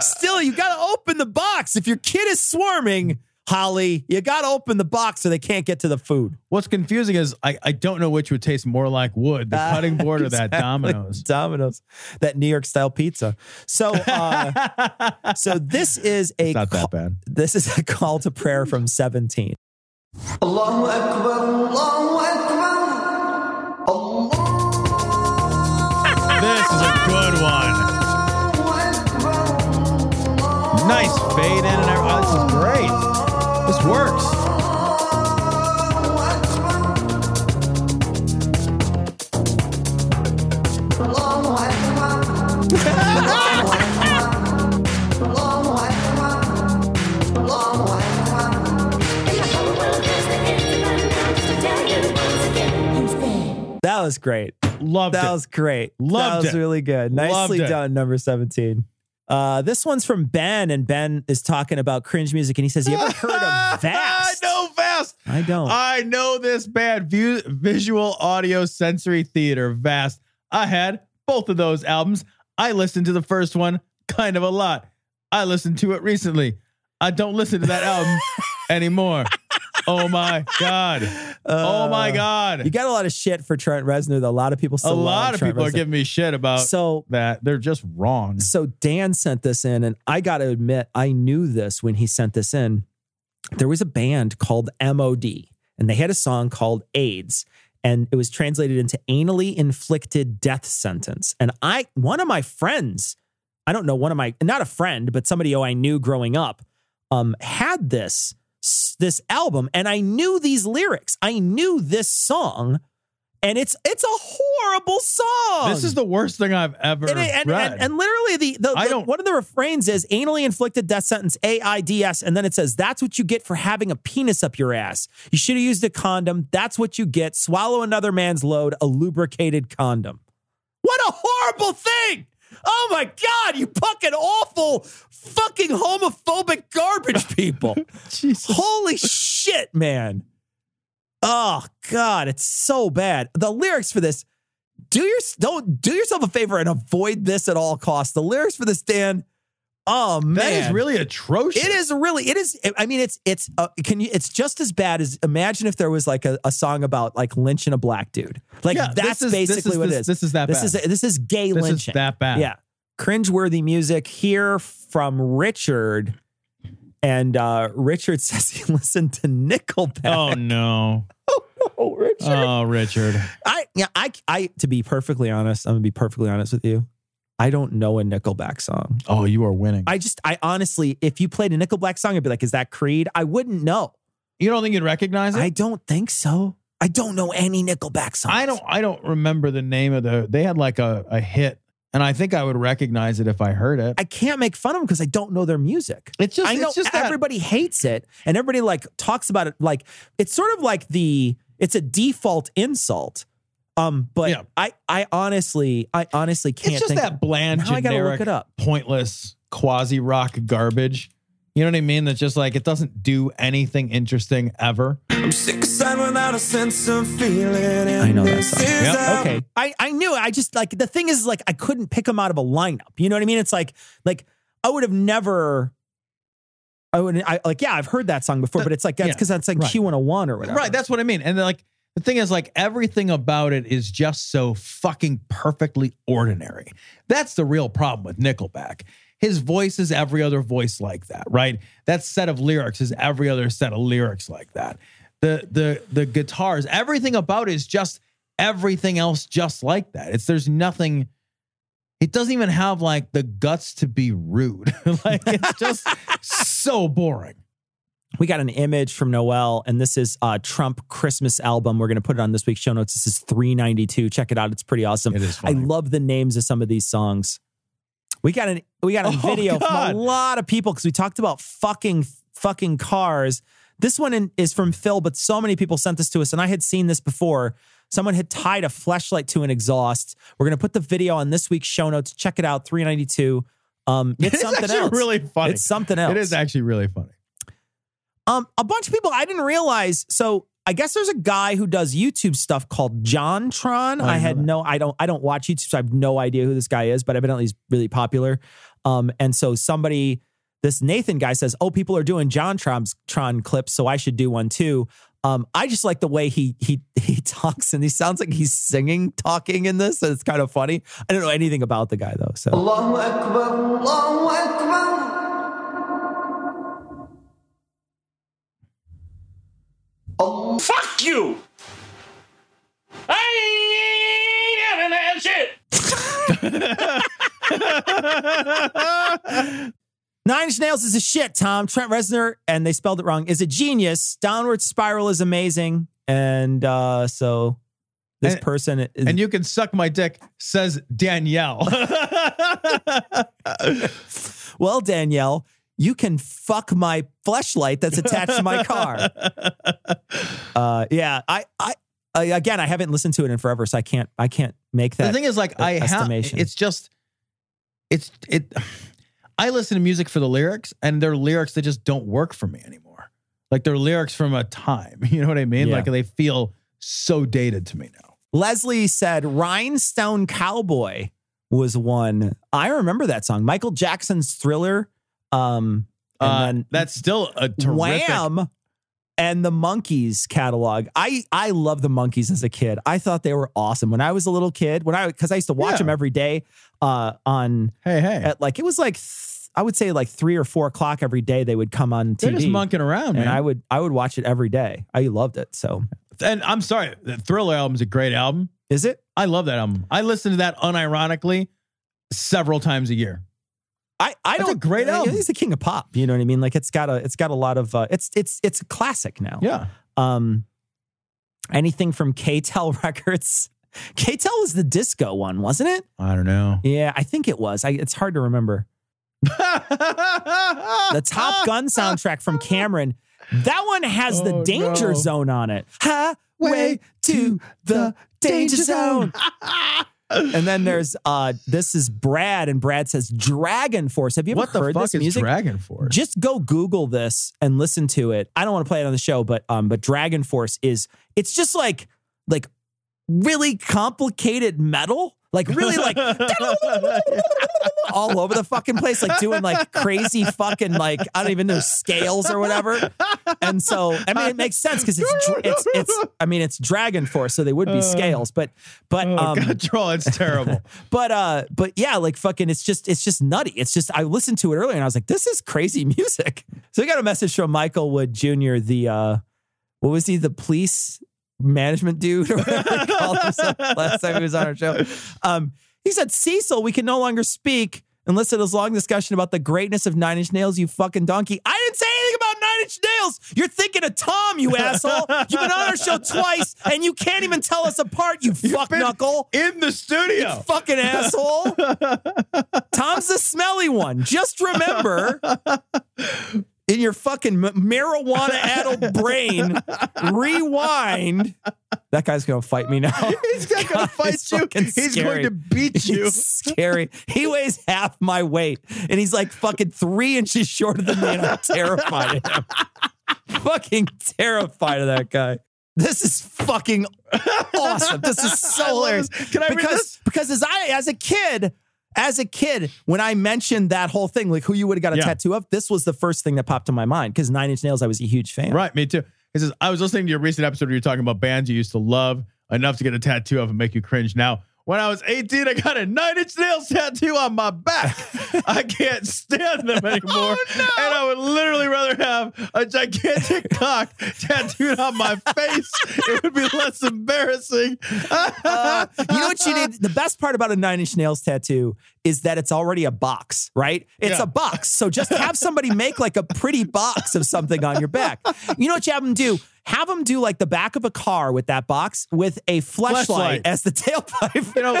Speaker 6: Still, you got to open the box. If your kid is swarming, Holly, you got to open the box so they can't get to the food.
Speaker 5: What's confusing is I, I don't know which would taste more like wood, the cutting board or that Domino's.
Speaker 6: Domino's, that New York style pizza. So, uh, so this is a
Speaker 5: It's not
Speaker 6: call-
Speaker 5: that bad.
Speaker 6: this is a call to prayer from 17.
Speaker 16: Allahu Akbar, Allahu Akbar.
Speaker 5: This is a good one. Nice fade in and everything. Oh, this is great. This works.
Speaker 6: That was great.
Speaker 5: Loved
Speaker 6: that
Speaker 5: it.
Speaker 6: was great.
Speaker 5: Loved
Speaker 6: that was
Speaker 5: it.
Speaker 6: really good. Nicely
Speaker 5: Loved it.
Speaker 6: done, number 17. Uh, this one's from Ben, and Ben is talking about cringe music, and he says, You ever heard of Vast?
Speaker 5: I know Vast.
Speaker 6: I don't.
Speaker 5: I know this band. View, visual, audio, sensory theater. Vast. I had both of those albums. I listened to the first one kind of a lot. I listened to it recently. I don't listen to that album anymore. Oh my god. oh my
Speaker 6: Uh,
Speaker 5: god.
Speaker 6: You got a lot of shit for Trent Reznor, though. A lot of people
Speaker 5: a lot of
Speaker 6: Trent
Speaker 5: people are giving me shit about
Speaker 6: So
Speaker 5: that. They're just wrong.
Speaker 6: So Dan sent this in, and I got to admit, I knew this when he sent this in. There was a band called MOD, and they had a song called AIDS, and it was translated into anally inflicted death sentence. And I, one of my friends, I don't know, one of my, not a friend, but somebody who I knew growing up, um, had this this album, and I knew these lyrics. I knew this song. and it's it's a horrible song.
Speaker 5: This is the worst thing I've ever
Speaker 6: and, and,
Speaker 5: read.
Speaker 6: and, and literally the, the,
Speaker 5: I
Speaker 6: the-
Speaker 5: don't-
Speaker 6: one of the refrains is anally inflicted death sentence AIDS and then it says that's what you get for having a penis up your ass. You should have used a condom. That's what you get. Swallow another man's load, a lubricated condom. What a horrible thing. Oh my god, you fucking awful fucking homophobic garbage people. Holy shit, man. Oh god, it's so bad. The lyrics for this do your don't do yourself a favor and avoid this at all costs. The lyrics for this, Dan. Oh man,
Speaker 5: that is really atrocious.
Speaker 6: It is really. It is. I mean, it's it's. Uh, can you? It's just as bad as imagine if there was like a, a song about like lynching a black dude. Like
Speaker 5: Yeah,
Speaker 6: that's
Speaker 5: is- this
Speaker 6: basically
Speaker 5: is-
Speaker 6: what
Speaker 5: this-
Speaker 6: it is.
Speaker 5: this is that
Speaker 6: This
Speaker 5: bad.
Speaker 6: is this is gay
Speaker 5: This is
Speaker 6: lynching.
Speaker 5: that bad.
Speaker 6: Yeah, cringeworthy music here from Richard, and uh Richard says he listened to Nickelback.
Speaker 5: Oh no.
Speaker 6: oh, Richard.
Speaker 5: Oh, Richard.
Speaker 6: I yeah, I I to be perfectly honest, I'm gonna be perfectly honest with you. I don't know a Nickelback song.
Speaker 5: Oh, you are winning.
Speaker 6: I just I honestly, if you played a Nickelback song, I'd be like, is that Creed? I wouldn't know.
Speaker 5: You don't think you'd recognize it?
Speaker 6: I don't think so. I don't know any Nickelback songs.
Speaker 5: I don't I don't remember the name of the they had like a, a hit and I think I would recognize it if I heard it.
Speaker 6: I can't make fun of them because I don't know their music.
Speaker 5: It's just
Speaker 6: I know
Speaker 5: it's just that-
Speaker 6: everybody hates it and everybody like talks about it like it's sort of like the it's a default insult. Um, but
Speaker 5: Yeah.
Speaker 6: I I honestly I honestly can't.
Speaker 5: it's just
Speaker 6: think-
Speaker 5: that bland,
Speaker 6: Now I gotta
Speaker 5: generic,
Speaker 6: look it up.
Speaker 5: pointless quasi rock garbage. You know what I mean? That's just like it doesn't do anything interesting ever.
Speaker 16: I'm sick aside without a sense of feeling.
Speaker 6: I know that song.
Speaker 5: Yep.
Speaker 6: Okay. I, I knew it. I just like the thing is like I couldn't pick them out of a lineup. You know what I mean? It's like like I would have never I would I like yeah, I've heard that song before, but it's like that's
Speaker 5: yeah,
Speaker 6: because that's like
Speaker 5: right.
Speaker 6: Q101 or whatever.
Speaker 5: Right, that's what I mean. And like the thing is like everything about it is just so fucking perfectly ordinary. That's the real problem with Nickelback. His voice is every other voice like that, right? That set of lyrics is every other set of lyrics like that. The the the guitars, everything about it is just everything else just like that. It's there's nothing it doesn't even have like the guts to be rude. like it's just so boring.
Speaker 6: We got an image from Noel, and this is uh Trump Christmas album. We're gonna put it on this week's show notes. This is 392. Check it out. It's pretty awesome.
Speaker 5: It is
Speaker 6: I love the names of some of these songs. We got an we got a
Speaker 5: Oh,
Speaker 6: video from a lot of people because we talked about fucking fucking cars. This one in, is from Phil, but so many people sent this to us, and I had seen this before. Someone had tied a Fleshlight to an exhaust. We're gonna put the video on this week's show notes. Check it out. 392. Um, it's
Speaker 5: It
Speaker 6: something
Speaker 5: actually
Speaker 6: else.
Speaker 5: really funny.
Speaker 6: It's something else.
Speaker 5: It is actually really funny.
Speaker 6: Um, a bunch of people I didn't realize. So I guess there's a guy who does YouTube stuff called JonTron.
Speaker 5: Oh, I
Speaker 6: I, had
Speaker 5: that.
Speaker 6: no, I don't, I don't watch YouTube, so I have no idea who this guy is. But evidently he's really popular. Um, and so somebody, this Nathan guy says, "Oh, people are doing JonTron's Tron clips, so I should do one too." Um, I just like the way he he he talks, and he sounds like he's singing, talking in this, and it's kind of funny. I don't know anything about the guy though, so.
Speaker 16: Allahu Akbar, Allahu Akbar.
Speaker 13: Fuck you! I ain't having that shit!
Speaker 6: Nine Inch Nails is a shit, Tom. Trent Reznor, and they spelled it wrong, is a genius. Downward Spiral is amazing. And uh, so this
Speaker 5: And-
Speaker 6: person is.
Speaker 5: And you can suck my dick, says Danielle.
Speaker 6: well, Danielle, you can fuck my fleshlight that's attached to my car. Uh, yeah, I, I, I, again, I haven't listened to it in forever, so I can't, I can't make that.
Speaker 5: the thing is, like, I have.
Speaker 6: estimation.
Speaker 5: It's just, it's it. I listen to music for the lyrics, and they're lyrics that just don't work for me anymore. Like they're lyrics from a time. You know what I mean?
Speaker 6: Yeah.
Speaker 5: Like they feel so dated to me now.
Speaker 6: Leslie said Rhinestone Cowboy was one. I remember that song. Michael Jackson's Thriller. Um, and
Speaker 5: Uh, that's still a terrific.
Speaker 6: Wham and the Monkees catalog. I I love the Monkees as a kid. I thought they were awesome when I was a little kid. When I because I used to watch
Speaker 5: Yeah.
Speaker 6: them every day. Uh, on
Speaker 5: Hey, hey,
Speaker 6: at like it was like th- I would say like three or four o'clock every day. They would come on TV.
Speaker 5: they're just monkeying around, man.
Speaker 6: and I would I would watch it every day. I loved it. So
Speaker 5: and I'm sorry, the Thriller album is a great album.
Speaker 6: is it?
Speaker 5: I love that album. I listen to that unironically several times a year.
Speaker 6: I, I
Speaker 5: That's
Speaker 6: don't
Speaker 5: great
Speaker 6: uh,
Speaker 5: album.
Speaker 6: He's the king of pop. You know what I mean? Like it's got a it's got a lot of uh, it's it's it's a classic now.
Speaker 5: Yeah.
Speaker 6: Um, Anything from KTEL Records? KTEL was the disco one, wasn't it?
Speaker 5: I don't know.
Speaker 6: Yeah, I think it was. I, it's hard to remember. the Top Gun soundtrack from Cameron. That one has the
Speaker 5: Oh,
Speaker 6: Danger
Speaker 5: no.
Speaker 6: Zone on it. Highway to the Danger Zone. and then there's uh this is Brad, and Brad says Dragon Force. Have you ever
Speaker 5: What the
Speaker 6: heard
Speaker 5: fuck
Speaker 6: this
Speaker 5: is
Speaker 6: music?
Speaker 5: Dragon Force?
Speaker 6: Just go Google this and listen to it. I don't want to play it on the show, but um, but Dragon Force is it's just like like really complicated metal. Like really like all over the fucking place, like doing like crazy fucking like I don't even know scales or whatever. And so I mean it makes sense because it's it's it's I mean it's Dragon Force, so they would be scales, but but
Speaker 5: Oh,
Speaker 6: um
Speaker 5: God, troll, it's terrible.
Speaker 6: but uh but yeah, like fucking it's just it's just nutty. It's just I listened to it earlier and I was like, this is crazy music. So we got a message from Michael Wood Jr., the uh what was he, the police management dude or whatever he called himself last time he was on our show. Um he said, Cecil, we can no longer speak unless it is long discussion about the greatness of Nine Inch Nails, you fucking donkey. I didn't say anything about Nine Inch Nails. You're thinking of Tom, you asshole. You've been on our show twice and you can't even tell us apart, you fuck knuckle.
Speaker 5: In the studio.
Speaker 6: You fucking asshole. Tom's the smelly one. Just remember in your fucking marijuana addled brain, rewind. That guy's to fight me now.
Speaker 5: He's not to fight you. He's
Speaker 6: scary.
Speaker 5: going to beat you.
Speaker 6: He's scary. He weighs half my weight and he's like fucking three inches shorter than me, and I'm terrified of him. fucking terrified of that guy. This is fucking awesome. This is so hilarious.
Speaker 5: Can I read
Speaker 6: because,
Speaker 5: this?
Speaker 6: Because as I as a kid, as a kid, when I mentioned that whole thing, like who you would have got a
Speaker 5: Yeah.
Speaker 6: tattoo of, this was the first thing that popped to my mind. Because Nine Inch Nails, I was a huge fan.
Speaker 5: Right, me too. He says, I was listening to your recent episode where you're talking about bands you used to love enough to get a tattoo of and make you cringe. Now, when I was 18, I got a nine inch nails tattoo on my back. I can't stand them anymore. And I would literally rather have a gigantic cock tattooed on my face. It would be less embarrassing.
Speaker 6: Uh, you know what you need? The best part about a Nine Inch Nails tattoo is that it's already a box, right? It's
Speaker 5: Yeah.
Speaker 6: a box. So just have somebody make like a pretty box of something on your back. You know what you have them do? Have them do like the back of a car with that box with a flashlight
Speaker 5: Fleshlight.
Speaker 6: as the tailpipe.
Speaker 5: you know,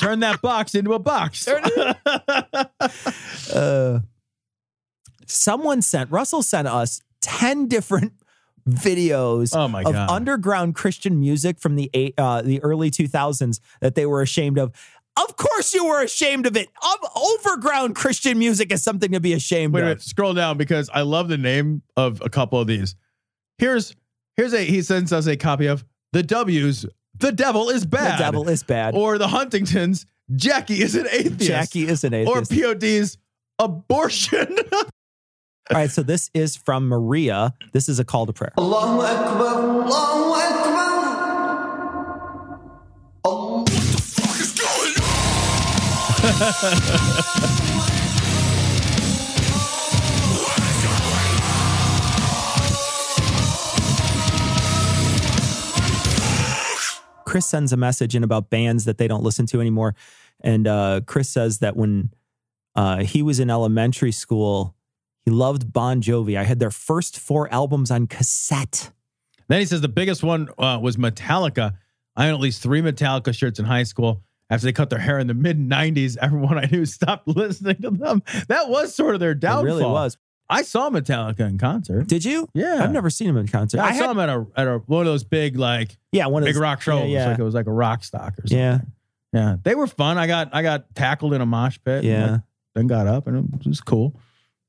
Speaker 5: turn that box into a box.
Speaker 6: uh, someone sent Russell sent us 10 different videos
Speaker 5: Oh my
Speaker 6: of
Speaker 5: God.
Speaker 6: underground Christian music from the eight, uh, the early 2000s that they were ashamed of. Of course you were ashamed of it. Of overground Christian music is something to be ashamed of.
Speaker 5: Wait a
Speaker 6: of.
Speaker 5: minute, scroll down because I love the name of a couple of these. Here's here's a he sends us a copy of the W's. The devil is bad.
Speaker 6: The devil is bad.
Speaker 5: Or the Huntingtons. Jackie is an atheist.
Speaker 6: Jackie is an atheist. Or.
Speaker 5: POD's abortion.
Speaker 6: All right, so this is from Maria. This is a call to prayer.
Speaker 16: Allahu Akbar, Allahu Akbar.
Speaker 6: Chris sends a message in about bands that they don't listen to anymore. And uh, Chris says that when uh, he was in elementary school, he loved Bon Jovi. I had their first four albums on cassette.
Speaker 5: Then he says the biggest one uh, was Metallica. I had at least three Metallica shirts in high school. After they cut their hair in the mid 90s, everyone I knew stopped listening to them. That was sort of their downfall.
Speaker 6: It really was.
Speaker 5: I saw Metallica in concert.
Speaker 6: Did you?
Speaker 5: Yeah.
Speaker 6: I've never seen him in concert.
Speaker 5: Yeah, I,
Speaker 6: I
Speaker 5: saw
Speaker 6: had-
Speaker 5: him at a at a one of those big like
Speaker 6: yeah, one of
Speaker 5: big
Speaker 6: those-
Speaker 5: rock shows.
Speaker 6: Yeah, yeah.
Speaker 5: Like it was like a rock stock or something.
Speaker 6: yeah.
Speaker 5: Yeah. They were fun. I got I got tackled in a mosh pit.
Speaker 6: Yeah.
Speaker 5: like, then got up and it was cool.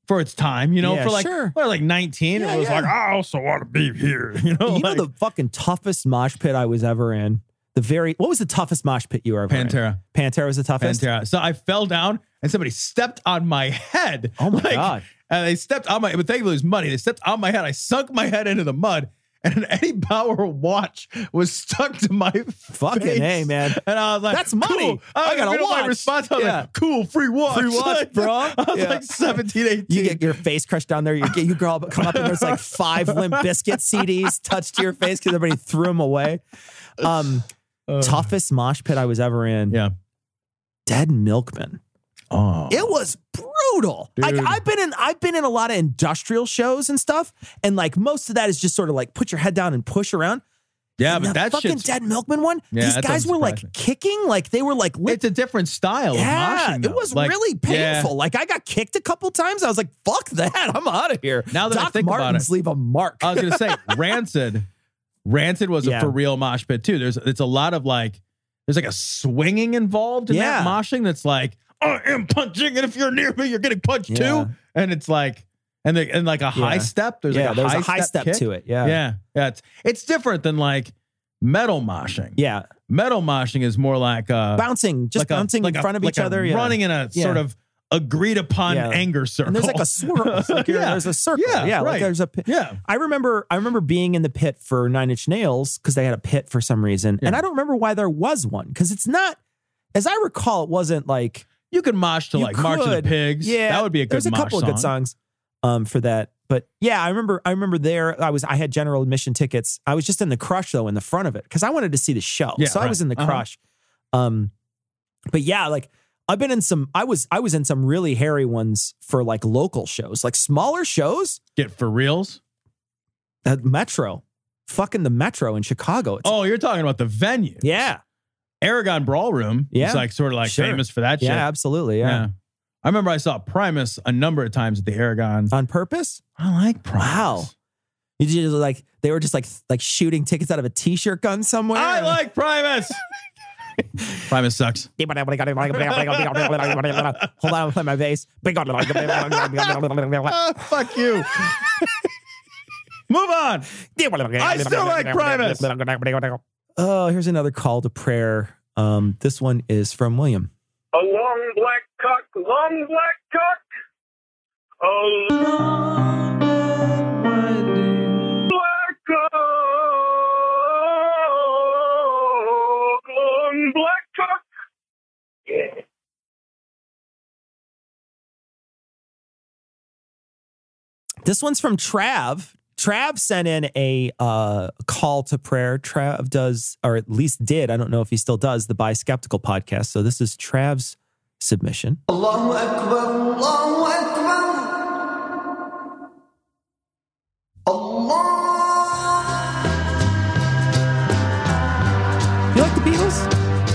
Speaker 5: For its time, you know,
Speaker 6: Yeah,
Speaker 5: for like
Speaker 6: sure.
Speaker 5: what, like 19.
Speaker 6: Yeah,
Speaker 5: it was
Speaker 6: yeah.
Speaker 5: like, I also want to be here. You know,
Speaker 6: you
Speaker 5: like
Speaker 6: know the fucking toughest mosh pit I was ever in? The very what was the toughest mosh pit you were ever in?
Speaker 5: Pantera.
Speaker 6: Pantera was the toughest.
Speaker 5: Pantera. So I fell down and somebody stepped on my head.
Speaker 6: Oh my
Speaker 5: Like,
Speaker 6: God.
Speaker 5: And they stepped on my but thankfully it was muddy. They stepped on my head. I sunk my head into the mud. And an Eddie Bauer watch was stuck to my
Speaker 6: Fucking
Speaker 5: face.
Speaker 6: hey, man.
Speaker 5: And I was like,
Speaker 6: That's money.
Speaker 5: Cool.
Speaker 6: I
Speaker 5: I,
Speaker 6: got a
Speaker 5: got My
Speaker 6: watch.
Speaker 5: response I was
Speaker 6: Yeah.
Speaker 5: like, cool, free watch.
Speaker 6: Free watch,
Speaker 5: Like,
Speaker 6: bro.
Speaker 5: I was
Speaker 6: Yeah.
Speaker 5: like 17, 18.
Speaker 6: You get your face crushed down there. You get you girl come up and there's like five Limp Bizkit CDs touched to your face because everybody threw them away. Um, toughest mosh pit I was ever in.
Speaker 5: Yeah.
Speaker 6: Dead Milkmen.
Speaker 5: Oh.
Speaker 6: It was brutal. Like I've been in I've been in a lot of industrial shows and stuff, and like most of that is just sort of like put your head down and push around.
Speaker 5: Yeah, but that
Speaker 6: fucking dead milkmen one.
Speaker 5: Yeah,
Speaker 6: these guys were like kicking, like they were like lit.
Speaker 5: It's a different style
Speaker 6: yeah,
Speaker 5: of moshing.
Speaker 6: it was
Speaker 5: Like,
Speaker 6: really
Speaker 5: yeah.
Speaker 6: painful. Like I got kicked a couple times. I was like, "Fuck that! I'm out of here."
Speaker 5: Now that I
Speaker 6: Doc
Speaker 5: think about it-
Speaker 6: leave a mark.
Speaker 5: I was gonna say Rancid. Rancid was
Speaker 6: Yeah.
Speaker 5: a for real mosh pit too. There's it's a lot of like there's like a swinging involved in
Speaker 6: Yeah.
Speaker 5: that moshing that's like I am punching, and if you're near me, you're getting punched
Speaker 6: Yeah.
Speaker 5: too. And it's like and the, and like a high
Speaker 6: Yeah.
Speaker 5: step. There's
Speaker 6: Yeah,
Speaker 5: like a
Speaker 6: there's
Speaker 5: high
Speaker 6: a high step to it. Yeah.
Speaker 5: yeah, yeah. It's it's different than like metal moshing.
Speaker 6: yeah,
Speaker 5: Metal moshing is more like uh
Speaker 6: bouncing, just
Speaker 5: like a-
Speaker 6: bouncing
Speaker 5: like
Speaker 6: in
Speaker 5: a-
Speaker 6: front of
Speaker 5: like
Speaker 6: each
Speaker 5: a
Speaker 6: other, yeah.
Speaker 5: running in a
Speaker 6: Yeah.
Speaker 5: sort of agreed upon
Speaker 6: Yeah.
Speaker 5: anger circle.
Speaker 6: And there's like a swirl. Like
Speaker 5: Yeah.
Speaker 6: There's a circle.
Speaker 5: Yeah,
Speaker 6: Yeah, like
Speaker 5: right.
Speaker 6: there's a pit.
Speaker 5: Yeah.
Speaker 6: I remember I remember being in the pit for Nine Inch Nails because they had a pit for some reason. And I don't remember why there was one. Because it's not as I recall, it wasn't like
Speaker 5: You could mosh to
Speaker 6: you
Speaker 5: like March of the
Speaker 6: could.
Speaker 5: Pigs.
Speaker 6: Yeah.
Speaker 5: that would be a good
Speaker 6: There's a
Speaker 5: mosh
Speaker 6: couple of good songs um for that. But yeah, I remember I remember there I was I had general admission tickets. I was just in the crush though in the front of it because I wanted to see the show.
Speaker 5: Yeah,
Speaker 6: so I
Speaker 5: right.
Speaker 6: was in the
Speaker 5: Uh-huh.
Speaker 6: crush. Um but yeah, like I've been in some I was I was in some really hairy ones for like local shows, like smaller shows
Speaker 5: Get for reals.
Speaker 6: at Metro. Fucking the Metro in Chicago. It's,
Speaker 5: Oh, you're talking about the venue.
Speaker 6: yeah.
Speaker 5: Aragon Ballroom
Speaker 6: Yeah.
Speaker 5: is like sort of like
Speaker 6: Sure.
Speaker 5: famous for that shit.
Speaker 6: Yeah, absolutely. Yeah.
Speaker 5: I remember I saw Primus a number of times at the Aragon.
Speaker 6: On purpose?
Speaker 5: I like Primus.
Speaker 6: Wow. You just like they were just like like shooting tickets out of a t-shirt gun somewhere.
Speaker 5: I like Primus. Oh Primus sucks.
Speaker 6: Hold on, I'll play my bass.
Speaker 5: Fuck you. Move on. I still like Primus.
Speaker 6: Oh, here's another call to prayer. Um, this one is from William.
Speaker 17: A long black cock, long black cock. A long black cock, long black cock. Yeah.
Speaker 6: This one's from Trav. Trav sent in a uh, call to prayer. Trav does, or at least did, I don't know if he still does, the Bi Skeptical podcast. So this is Trav's submission.
Speaker 16: Allahu Akbar, Allahu Akbar. Allah.
Speaker 6: You like the Beatles?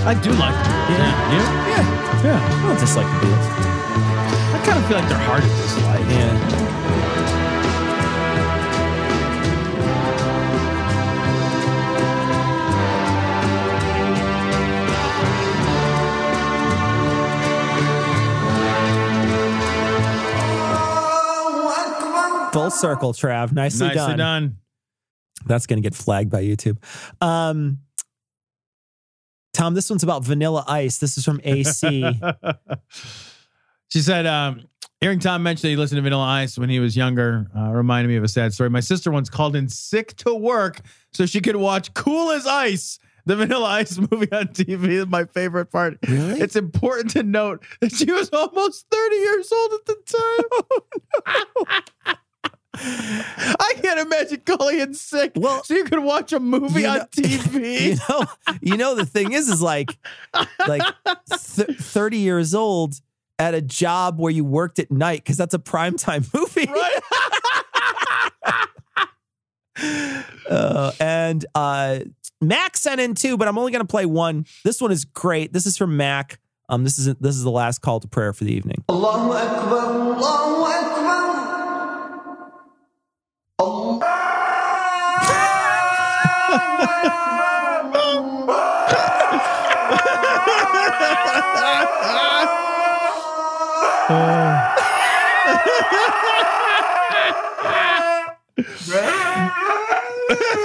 Speaker 5: I do like the Beatles. Yeah. You?
Speaker 6: Yeah.
Speaker 5: Yeah.
Speaker 6: I don't dislike the Beatles.
Speaker 5: I kind of feel like they're hard to dislike.
Speaker 6: Yeah. Full circle, Trav. Nicely,
Speaker 5: Nicely
Speaker 6: done.
Speaker 5: done.
Speaker 6: That's going to get flagged by YouTube. Um, Tom, this one's about Vanilla Ice. This is from AC.
Speaker 5: She said, um, hearing Tom mention that he listened to Vanilla Ice when he was younger uh, reminded me of a sad story. My sister once called in sick to work so she could watch Cool as Ice, the Vanilla Ice movie on TV. Is my favorite part.
Speaker 6: Really?
Speaker 5: It's important to note that she was almost 30 years old at the time. I can't imagine calling sick
Speaker 6: Well,
Speaker 5: so you could watch a movie
Speaker 6: you
Speaker 5: on TV.
Speaker 6: you know, you know the thing is, is like, like th- thirty years old at a job where you worked at night because that's a primetime movie.
Speaker 5: Right.
Speaker 6: Uh, and uh, Mac sent in two, but I'm only going to play one. This one is great. This is from Mac. Um, this is this is the last call to prayer for the evening.
Speaker 16: Allahu Akbar, Allahu Akbar.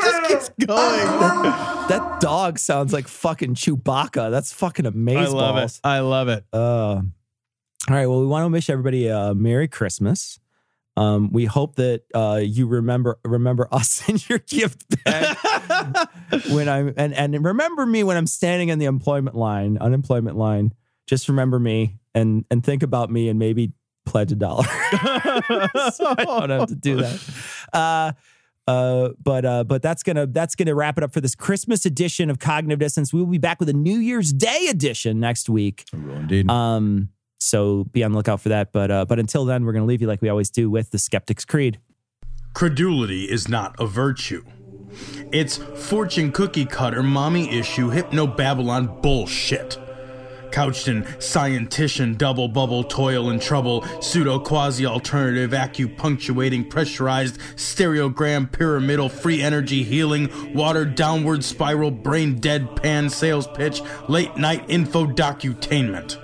Speaker 5: Just keeps going.
Speaker 6: That, that dog sounds like fucking Chewbacca. That's fucking amazing.
Speaker 5: I love it. I love it.
Speaker 6: Uh, all right. Well, we want to wish everybody a Merry Christmas. Um, we hope that uh, you remember remember us in your gift bag when I'm and and remember me when I'm standing in the employment line, unemployment line. Just remember me and and think about me and maybe pledge a dollar. so I don't have to do that. Uh, uh, but uh, but that's gonna that's gonna wrap it up for this Christmas edition of Cognitive Dissonance. We will be back with a New Year's Day edition next week.
Speaker 5: Indeed.
Speaker 6: Um, so be on the lookout for that. But uh, but until then, we're gonna leave you like we always do with the Skeptic's Creed.
Speaker 18: Credulity is not a virtue.
Speaker 5: It's fortune cookie cutter, mommy issue, hypno Babylon bullshit. Couched in scientician, double bubble, toil and trouble, pseudo quasi alternative, acupunctuating, pressurized, stereogram, pyramidal, free energy healing, watered downward spiral, brain dead pan sales pitch, late night info docutainment.